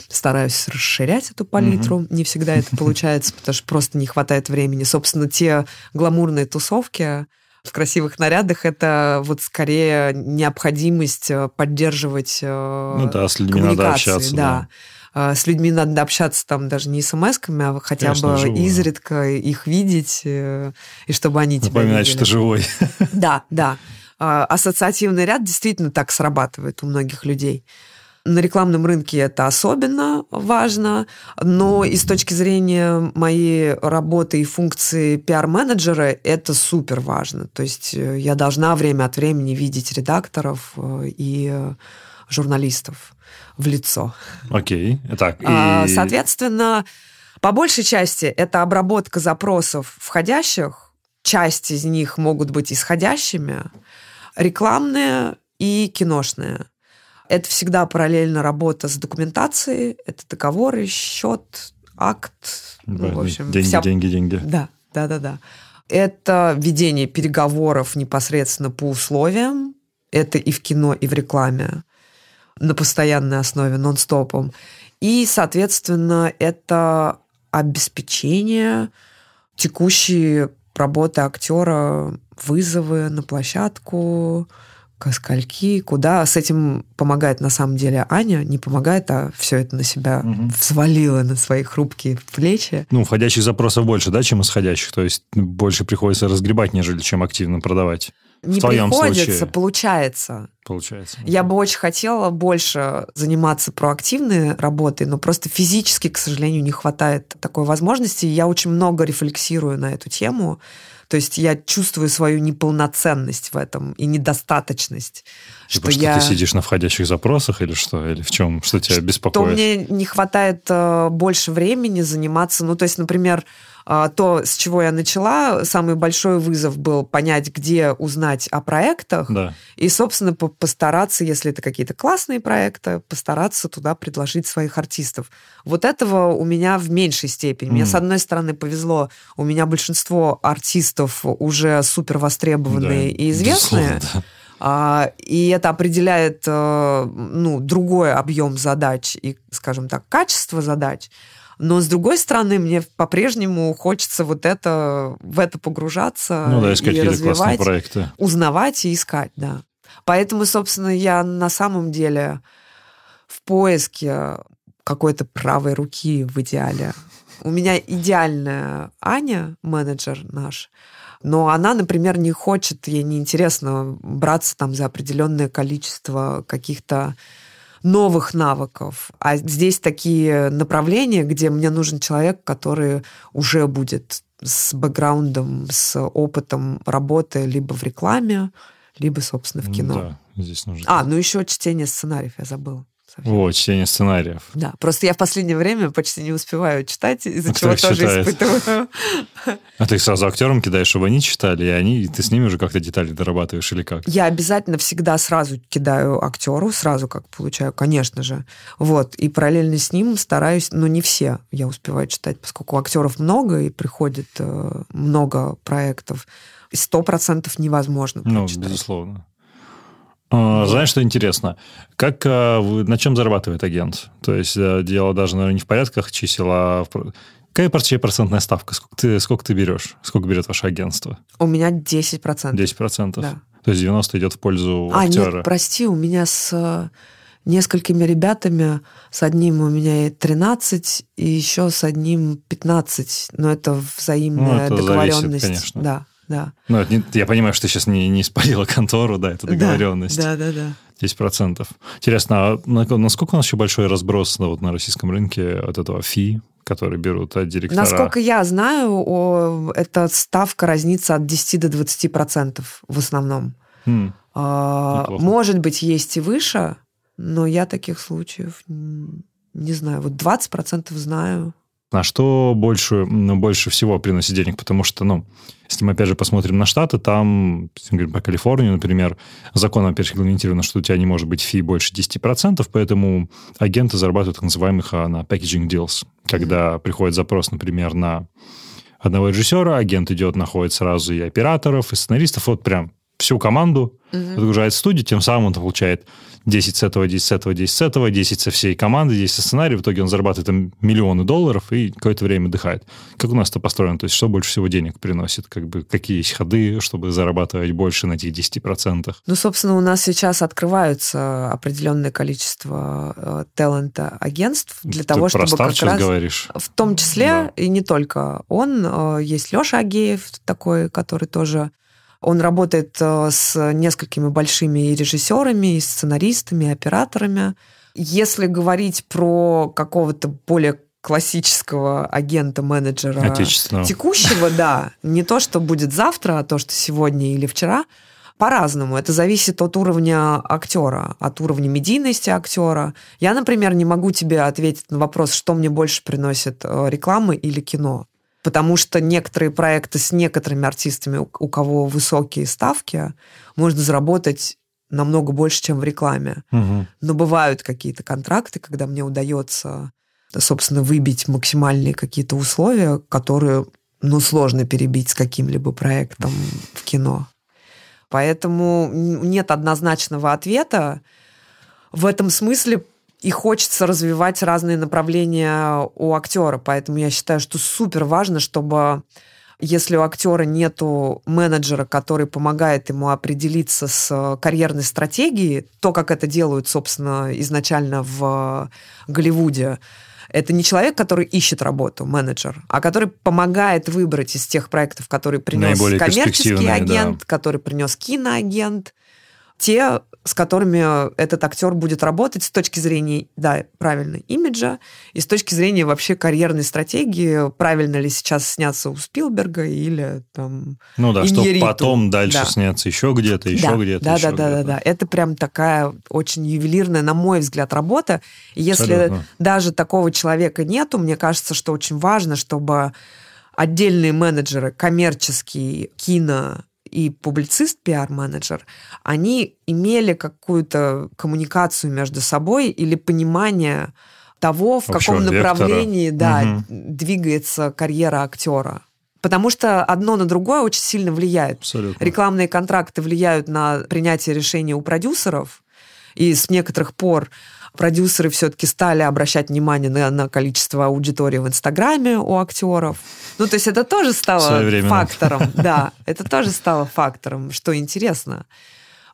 стараюсь расширять эту палитру. Mm-hmm. Не всегда это получается, потому что просто не хватает времени. Собственно, те гламурные тусовки, в красивых нарядах это вот скорее необходимость э, поддерживать э, ну да, с людьми надо общаться. Да. да. Э, с людьми надо общаться там даже не смс-ками, а хотя Конечно, бы живую. изредка их видеть, и чтобы они тебя Напоминать, что живой. Да, да. Ассоциативный ряд действительно так срабатывает у многих людей. На рекламном рынке это особенно важно, но и с точки зрения моей работы и функции пиар-менеджера это супер важно. То есть э, я должна время от времени видеть редакторов э, и журналистов в лицо. Окей, так. А, и... Соответственно, по большей части это обработка запросов входящих, часть из них могут быть исходящими, рекламные и киношные. Это всегда параллельно работа с документацией, это договоры, счет, акт. Да, ну, в общем, деньги, вся... деньги, деньги. Да, да, да, да. Это ведение переговоров непосредственно по условиям. Это и в кино, и в рекламе на постоянной основе, нон-стопом. И, соответственно, это обеспечение текущей работы актера, вызовы на площадку, к скольки, куда. С этим помогает на самом деле Аня, не помогает, а все это на себя угу. взвалила на свои хрупкие плечи. Ну, входящих запросов больше, да, чем исходящих? То есть больше приходится разгребать, нежели чем активно продавать? Не в твоем приходится, случае. получается. Получается. Я бы очень хотела больше заниматься проактивной работой, но просто физически, к сожалению, не хватает такой возможности. Я очень много рефлексирую на эту тему. То есть я чувствую свою неполноценность в этом и недостаточность. Типа, что, что я... ты сидишь на входящих запросах или что? Или в чем? Что тебя беспокоит? Что мне не хватает э, больше времени заниматься. Ну, то есть, например, то, с чего я начала, самый большой вызов был понять, где узнать о проектах. Да. И, собственно, постараться, если это какие-то классные проекты, постараться туда предложить своих артистов. Вот этого у меня в меньшей степени. Mm. Мне, с одной стороны, повезло, у меня большинство артистов уже супер востребованные да, и известные. Да. А, и это определяет э, ну, другой объем задач и, скажем так, качество задач. Но с другой стороны, мне по-прежнему хочется вот это, в это погружаться ну, да, искать и развивать, проекты. узнавать и искать, да. Поэтому, собственно, я на самом деле в поиске какой-то правой руки в идеале. У меня идеальная Аня, менеджер наш, но она, например, не хочет, ей неинтересно браться там за определенное количество каких-то новых навыков. А здесь такие направления, где мне нужен человек, который уже будет с бэкграундом, с опытом работы либо в рекламе, либо, собственно, в кино. Да, здесь нужно. А, ну еще чтение сценариев я забыла. Совсем. О, чтение сценариев. Да, просто я в последнее время почти не успеваю читать, из-за а чего тоже читает? испытываю. А ты их сразу актерам кидаешь, чтобы они читали, и они, и ты с ними уже как-то детали дорабатываешь или как? Я обязательно всегда сразу кидаю актеру, сразу как получаю, конечно же. Вот, и параллельно с ним стараюсь, но не все я успеваю читать, поскольку актеров много, и приходит э, много проектов. Сто процентов невозможно Ну, прочитать. безусловно. А, знаешь, что интересно? Как, а, на чем зарабатывает агент? То есть э, дело даже, наверное, не в порядках чисел, а в... Какая вообще процентная ставка? Сколько ты, сколько ты берешь? Сколько берет ваше агентство? У меня 10%. 10%? Да. То есть 90 идет в пользу а, актера? нет, прости, у меня с э, несколькими ребятами, с одним у меня 13, и еще с одним 15. Но это взаимная ну, это договоренность. Зависит, конечно. Да да. Ну, это не, я понимаю, что ты сейчас не, не спалила контору, да, это договоренность. Да, да, да. 10%. Интересно, а насколько у нас еще большой разброс ну, вот, на российском рынке от этого фи, который берут от директора? Насколько я знаю, эта ставка разнится от 10 до 20% в основном. Хм, а, может быть, есть и выше, но я таких случаев не знаю. Вот 20% знаю. А что больше, больше всего приносит денег? Потому что, ну, если мы, опять же, посмотрим на Штаты, там, если мы говорим про Калифорнию, например, закон, опять же, регламентировано, что у тебя не может быть фи больше 10%, поэтому агенты зарабатывают так называемых а, на packaging deals, когда mm-hmm. приходит запрос, например, на одного режиссера, агент идет, находит сразу и операторов, и сценаристов, вот прям всю команду, mm-hmm. загружает студию, тем самым он получает 10 с этого, 10 с этого, 10 с этого, 10 со всей команды, 10 со сценария. В итоге он зарабатывает там миллионы долларов и какое-то время отдыхает. Как у нас это построено? То есть что больше всего денег приносит? Как бы, какие есть ходы, чтобы зарабатывать больше на этих 10%? Ну, собственно, у нас сейчас открываются определенное количество э, таланта агентств для Ты того, чтобы как раз... говоришь. В том числе да. и не только он. Э, есть Леша Агеев такой, который тоже он работает э, с несколькими большими режиссерами, и сценаристами, и операторами. Если говорить про какого-то более классического агента-менеджера текущего, да, не то, что будет завтра, а то, что сегодня или вчера, по-разному. Это зависит от уровня актера, от уровня медийности актера. Я, например, не могу тебе ответить на вопрос, что мне больше приносит э, реклама или кино потому что некоторые проекты с некоторыми артистами, у кого высокие ставки, можно заработать намного больше, чем в рекламе. Мгм. Но бывают какие-то контракты, когда мне удается, собственно, выбить максимальные какие-то условия, которые, ну, сложно перебить с каким-либо проектом в кино. Поэтому нет однозначного ответа. В этом смысле и хочется развивать разные направления у актера. Поэтому я считаю, что супер важно, чтобы если у актера нету менеджера, который помогает ему определиться с э, карьерной стратегией, то, как это делают, собственно, изначально в Голливуде, это не человек, который ищет работу, менеджер, а который помогает выбрать из тех проектов, которые принес Наиболее коммерческий агент, да. который принес киноагент, те, с которыми этот актер будет работать с точки зрения, да, правильно, имиджа, и с точки зрения вообще карьерной стратегии, правильно ли сейчас сняться у Спилберга или там... Ну да, чтобы потом дальше Да. сняться еще где-то, еще да, где-то, да, еще да, да, да, где-то. да. Это прям такая очень ювелирная, на мой взгляд, работа. Если Абсолютно. даже такого человека нету, мне кажется, что очень важно, чтобы отдельные менеджеры, коммерческий, кино и публицист, пиар-менеджер, они имели какую-то коммуникацию между собой или понимание того, в Общего каком вектора. направлении да, Мгм. двигается карьера актера. Потому что одно на другое очень сильно влияет. Абсолютно. Рекламные контракты влияют на принятие решений у продюсеров, и с некоторых пор продюсеры все-таки стали обращать внимание на, на количество аудитории в Инстаграме у актеров. Ну, то есть это тоже стало фактором. Да, это тоже стало фактором, что интересно.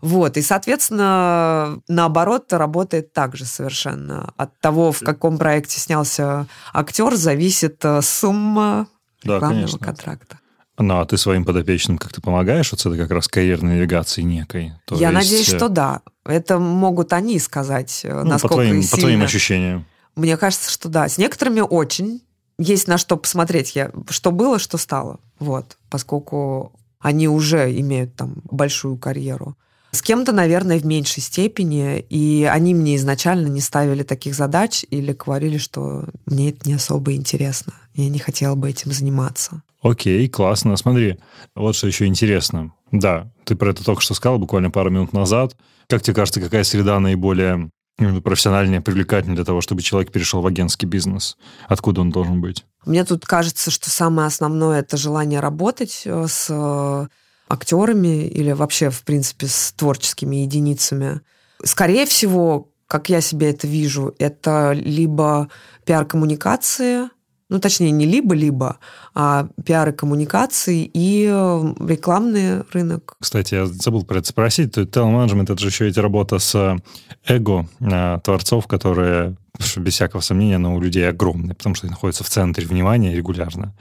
Вот, и, соответственно, наоборот, работает так же совершенно. От того, в каком проекте снялся актер, зависит э, сумма Да, рекламного конечно. контракта. Ну, а ты своим подопечным как-то помогаешь? Вот это как раз карьерной навигации некой. То Я есть, надеюсь, э, что да. Это могут они сказать, э, ну, по, насколько твоим, и по твоим сильно. ощущениям. Мне кажется, что да. С некоторыми очень. Есть на что посмотреть, я, что было, что стало. Вот. Поскольку они уже имеют там большую карьеру. С кем-то, наверное, в меньшей степени, и они мне изначально не ставили таких задач или говорили, что мне это не особо интересно, я не хотела бы этим заниматься. Окей, классно. Смотри, вот что еще интересно. Да, ты про это только что сказал, буквально пару минут назад. Как тебе кажется, какая среда наиболее ну, профессиональнее, привлекательнее для того, чтобы человек перешел в агентский бизнес? Откуда он должен быть? Мне тут кажется, что самое основное это желание работать э, с э, актерами или вообще, в принципе, с творческими единицами. Скорее всего, как я себе это вижу, это либо пиар-коммуникации, ну, точнее, не либо-либо, а пиар и коммуникации и э, рекламный рынок. Кстати, я забыл про это спросить. Телеменеджмент – это же еще ведь работа с э, эго э, творцов, которые, без всякого сомнения, но у людей огромные, потому что они находятся в центре внимания регулярно.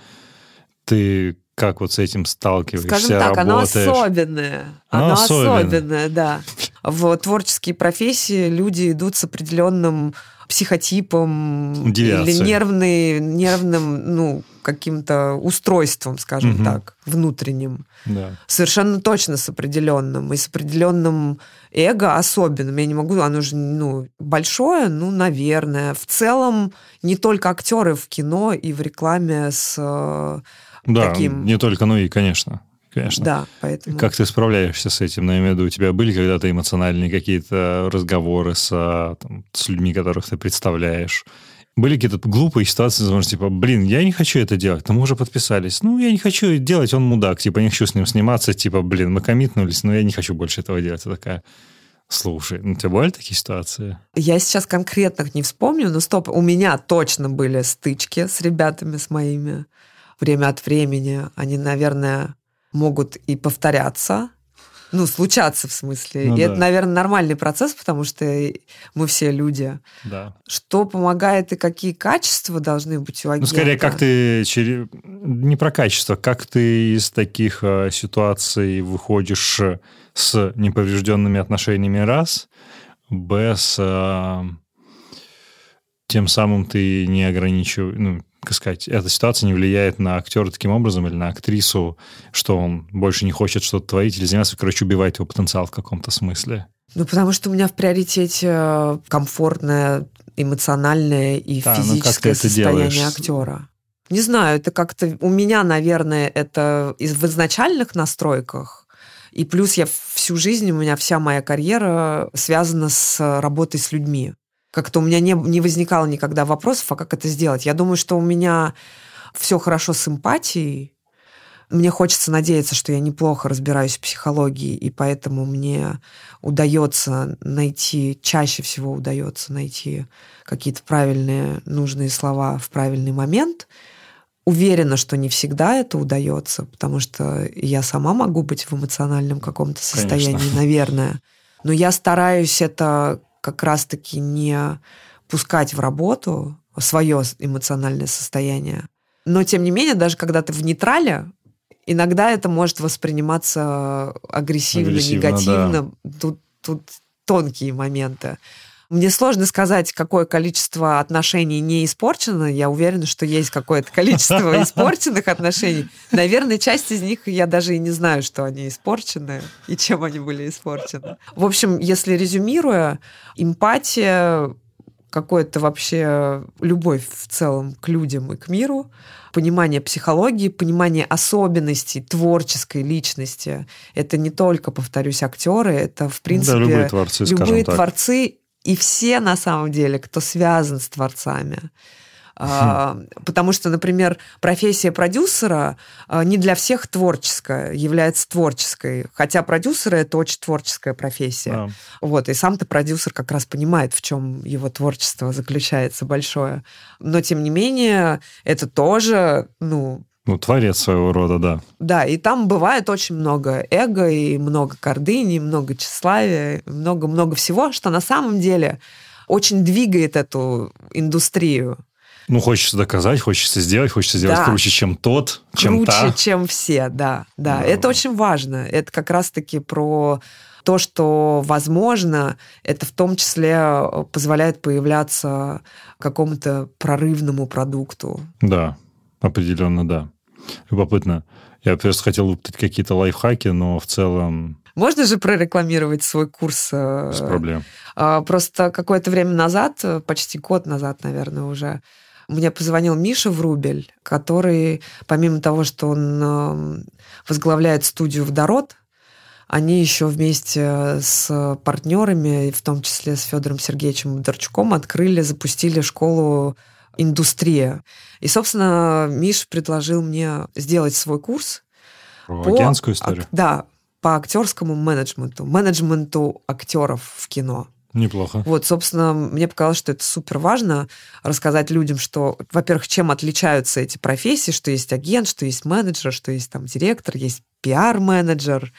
Ты как вот с этим сталкиваешься, Скажем так, оно работаешь? особенное. Оно Оно особенное. особенное, да. В творческие профессии люди идут с определенным психотипом Девиацией. или нервный, нервным, ну, каким-то устройством, скажем Мгм. так, внутренним. Да. Совершенно точно с определенным. И с определенным эго особенным. Я не могу, оно же, ну, большое, ну, наверное. В целом, не только актеры в кино и в рекламе с э, Да, таким... не только, ну и, конечно, конечно. Да, поэтому... Как ты справляешься с этим? Ну, я имею в виду, у тебя были когда-то эмоциональные какие-то разговоры с, а, там, с людьми, которых ты представляешь? Были какие-то глупые ситуации, возможно, типа, блин, я не хочу это делать, но мы уже подписались. Ну, я не хочу делать, он мудак, типа, не хочу с ним сниматься, типа, блин, мы коммитнулись, но я не хочу больше этого делать. Я такая, слушай, ну, тебя бывали такие ситуации? Я сейчас конкретных не вспомню, но стоп, у меня точно были стычки с ребятами, с моими. Время от времени они, наверное, могут и повторяться. Ну, случаться в смысле. Ну и да. это, наверное, нормальный процесс, потому что мы все люди. Да. Что помогает и какие качества должны быть у Ну, агента? скорее, как ты. Не про качество, как ты из таких э, ситуаций выходишь э, с неповрежденными отношениями раз, б, с... э, тем самым ты не ограничиваешь... Ну, как сказать, эта ситуация не влияет на актера таким образом или на актрису, что он больше не хочет что-то творить или заниматься, короче, убивает его потенциал в каком-то смысле. Ну, потому что у меня в приоритете э, комфортное, эмоциональное и Да, ну, физическое это состояние делаешь? актера. Не знаю, это как-то у меня, наверное, это в изначальных настройках И плюс я всю жизнь, у меня вся моя карьера связана с работой с людьми. Как-то у меня не, не возникало никогда вопросов, а как это сделать. Я думаю, что у меня все хорошо с эмпатией. Мне хочется надеяться, что я неплохо разбираюсь в психологии, и поэтому мне удается найти, чаще всего удается найти какие-то правильные, нужные слова в правильный момент. Уверена, что не всегда это удается, потому что я сама могу быть в эмоциональном каком-то состоянии, Конечно. наверное. Но я стараюсь это как раз-таки не пускать в работу свое эмоциональное состояние. Но, тем не менее, даже когда ты в нейтрале, иногда это может восприниматься агрессивно, агрессивно негативно. Да. Тут, тут тонкие моменты. Мне сложно сказать, какое количество отношений не испорчено. Я уверена, что есть какое-то количество испорченных отношений. Наверное, часть из них я даже и не знаю, что они испорчены и чем они были испорчены. В общем, если резюмируя, эмпатия какое-то вообще любовь в целом к людям и к миру, понимание психологии, понимание особенностей творческой личности. Это не только, повторюсь, актеры, это, в принципе, да, любые творцы, любые творцы и все, на самом деле, кто связан с творцами. Хм. Потому что, например, профессия продюсера а, не для всех творческая, является творческой. Хотя продюсеры это очень творческая профессия. Да. Вот, и сам-то продюсер как раз понимает, в чем его творчество заключается большое. Но, тем не менее, это тоже, ну, ну, творец своего рода, да. Да, и там бывает очень много эго, и много гордыни, много тщеславия, много-много всего, что на самом деле очень двигает эту индустрию. Ну, хочется доказать, хочется сделать, хочется сделать да. круче, чем тот, чем круче, та. Круче, чем все, да, да. да. Это очень важно. Это как раз-таки про то, что возможно, это в том числе позволяет появляться какому-то прорывному продукту. Да, определенно, да. Любопытно. Я просто хотел выпытать какие-то лайфхаки, но в целом... Можно же прорекламировать свой курс? Э, Без проблем. А, просто какое-то время назад, почти год назад, наверное, уже, мне позвонил Миша Врубель, который, помимо того, что он эм, возглавляет студию «Водород», они еще вместе с партнерами, в том числе с Федором Сергеевичем Бондарчуком, открыли, запустили школу индустрия. И, собственно, Миш предложил мне сделать свой курс. Про по агентскую историю? Да, по актерскому менеджменту, менеджменту актеров в кино. Неплохо. Вот, собственно, мне показалось, что это супер важно рассказать людям, что, во-первых, чем отличаются эти профессии, что есть агент, что есть менеджер, что есть там директор, есть пиар-менеджер,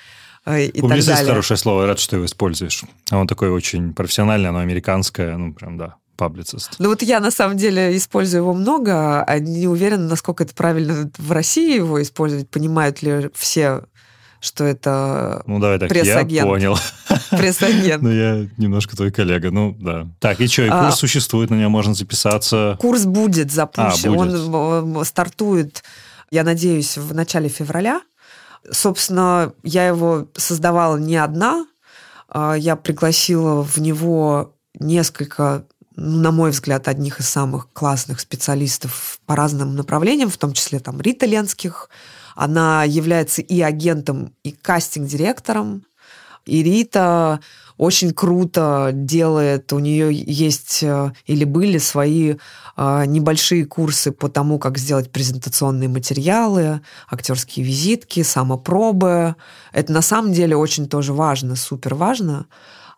э, и Публицист так далее. хорошее слово, я рад, что его используешь. Он такой очень профессиональный, оно американское, ну, прям, да, паблицист. Ну вот я на самом деле использую его много, а не уверена, насколько это правильно в России его использовать. Понимают ли все что это ну, давай так, пресс-агент. Я понял. Пресс-агент. Ну, я немножко твой коллега, ну, да. Так, и что, и курс а, существует, на него можно записаться? Курс будет запущен, а, будет. он стартует, я надеюсь, в начале февраля. Собственно, я его создавала не одна, а, я пригласила в него несколько на мой взгляд, одних из самых классных специалистов по разным направлениям, в том числе там Рита Ленских, она является и агентом, и кастинг-директором. И Рита очень круто делает. У нее есть э, или были свои э, небольшие курсы по тому, как сделать презентационные материалы, актерские визитки, самопробы. Это на самом деле очень тоже важно, супер важно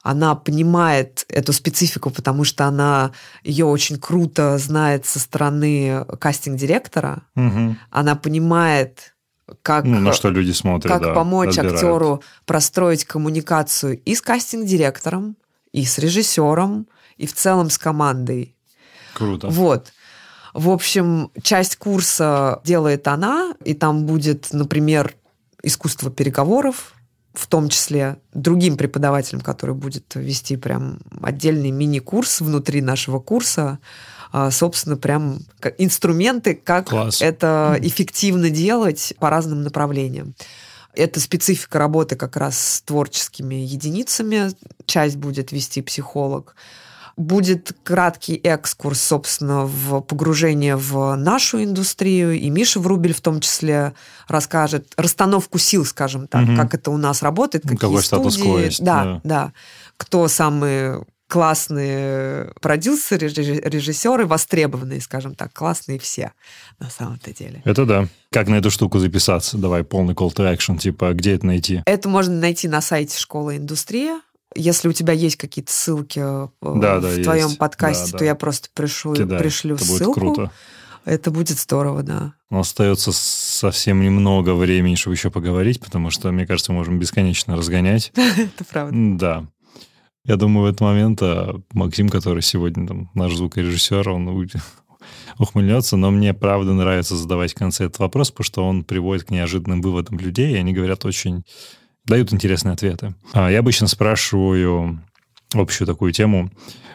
она понимает эту специфику, потому что она ее очень круто знает со стороны кастинг-директора. Угу. Она понимает как, ну, на что люди смотрят, как да, помочь отбирают. актеру простроить коммуникацию и с кастинг-директором, и с режиссером, и в целом с командой. Круто. Вот. В общем, часть курса делает она, и там будет, например, искусство переговоров, в том числе другим преподавателем, который будет вести прям отдельный мини-курс внутри нашего курса, а, собственно, прям инструменты, как Класс. это эффективно делать по разным направлениям. Это специфика работы как раз с творческими единицами. Часть будет вести психолог. Будет краткий экскурс, собственно, в погружение в нашу индустрию, и Миша Врубель в том числе расскажет расстановку сил, скажем так, угу. как это у нас работает, какие Какой студии. Есть, да, да, да. Кто самые классные продюсеры, режиссеры, востребованные, скажем так, классные все на самом-то деле. Это да. Как на эту штуку записаться? Давай полный call to action, типа, где это найти? Это можно найти на сайте школы индустрия. Если у тебя есть какие-то ссылки э, да, в да, твоем есть. подкасте, да, то я просто пришлю, пришлю это ссылку. Будет круто. Это будет здорово, да. Но остается совсем немного времени, чтобы еще поговорить, потому что, мне кажется, мы можем бесконечно разгонять. Это правда. Да. Я думаю, в этот момент а, Максим, который сегодня там, наш звукорежиссер, он ухмыльнется, но мне правда нравится задавать в конце этот вопрос, потому что он приводит к неожиданным выводам людей, и они говорят очень... дают интересные ответы. А я обычно спрашиваю общую такую тему,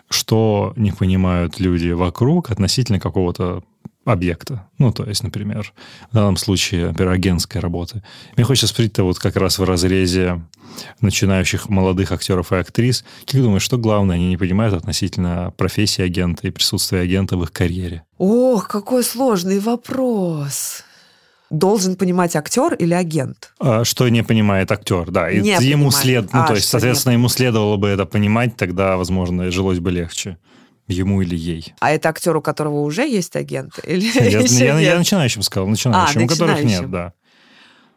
что не понимают люди вокруг относительно какого-то объекта. Ну, то есть, например, в данном случае, например, агентской работы. Мне хочется спросить вот как раз в разрезе начинающих молодых актеров и актрис. Как думаешь, что главное они не понимают относительно профессии агента и присутствия агента в их карьере? Ох, какой сложный вопрос должен понимать актер или агент? А, что не понимает актер, да. И не ему след, ну, а, то есть, соответственно, не... ему следовало бы это понимать, тогда, возможно, жилось бы легче. Ему или ей. А это актер, у которого уже есть агент? Или я, я, я начинающим сказал, начинающим, а, у которых нет, да.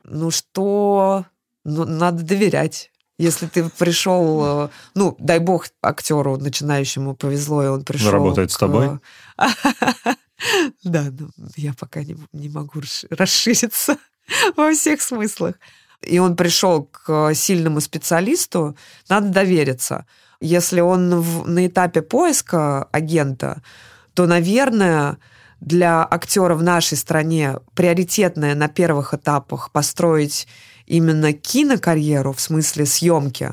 Ну что, ну, надо доверять. Если ты пришел, э, ну, дай бог актеру начинающему повезло, и он пришел... Работает к... с тобой? Да, но я пока не, не могу расшириться во всех смыслах. И он пришел к сильному специалисту, надо довериться. Если он в, на этапе поиска агента, то, наверное, для актера в нашей стране приоритетное на первых этапах построить именно кинокарьеру в смысле съемки.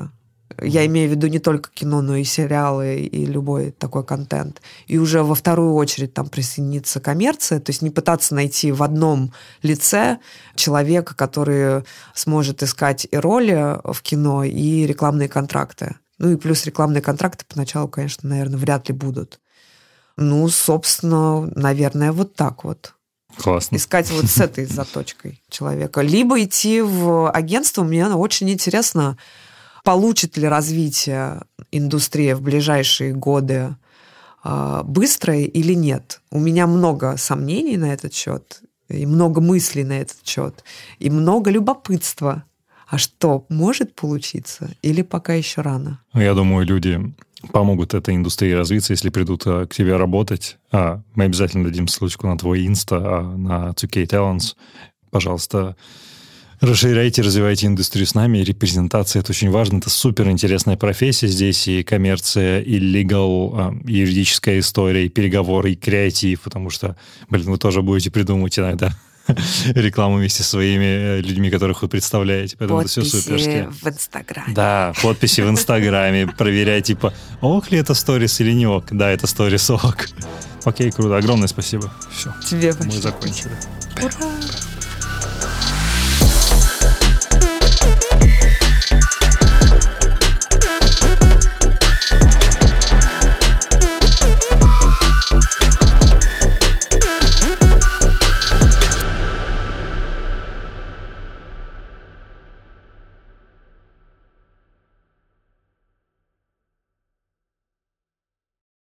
Я имею в виду не только кино, но и сериалы, и любой такой контент. И уже во вторую очередь там присоединится коммерция, то есть не пытаться найти в одном лице человека, который сможет искать и роли в кино, и рекламные контракты. Ну и плюс рекламные контракты поначалу, конечно, наверное, вряд ли будут. Ну, собственно, наверное, вот так вот. Классно. Искать вот с этой заточкой человека. Либо идти в агентство. Мне очень интересно, получит ли развитие индустрия в ближайшие годы а, быстрое или нет. У меня много сомнений на этот счет, и много мыслей на этот счет, и много любопытства. А что, может получиться или пока еще рано? Я думаю, люди помогут этой индустрии развиться, если придут а, к тебе работать. А, мы обязательно дадим ссылочку на твой инста, а, на 2K Talents. Пожалуйста, расширяйте, развивайте индустрию с нами. Репрезентация — это очень важно. Это супер интересная профессия. Здесь и коммерция, и legal, а, и юридическая история, и переговоры, и креатив, потому что, блин, вы тоже будете придумывать иногда рекламу вместе со своими э, людьми, которых вы представляете. Поэтому подписи это все суперски. в Инстаграме. Да, подписи в Инстаграме. Проверяй, типа, ок ли это сторис или не ок. Да, это сторис ок. Окей, круто. Огромное спасибо. Все. Тебе Мы закончили. Ура!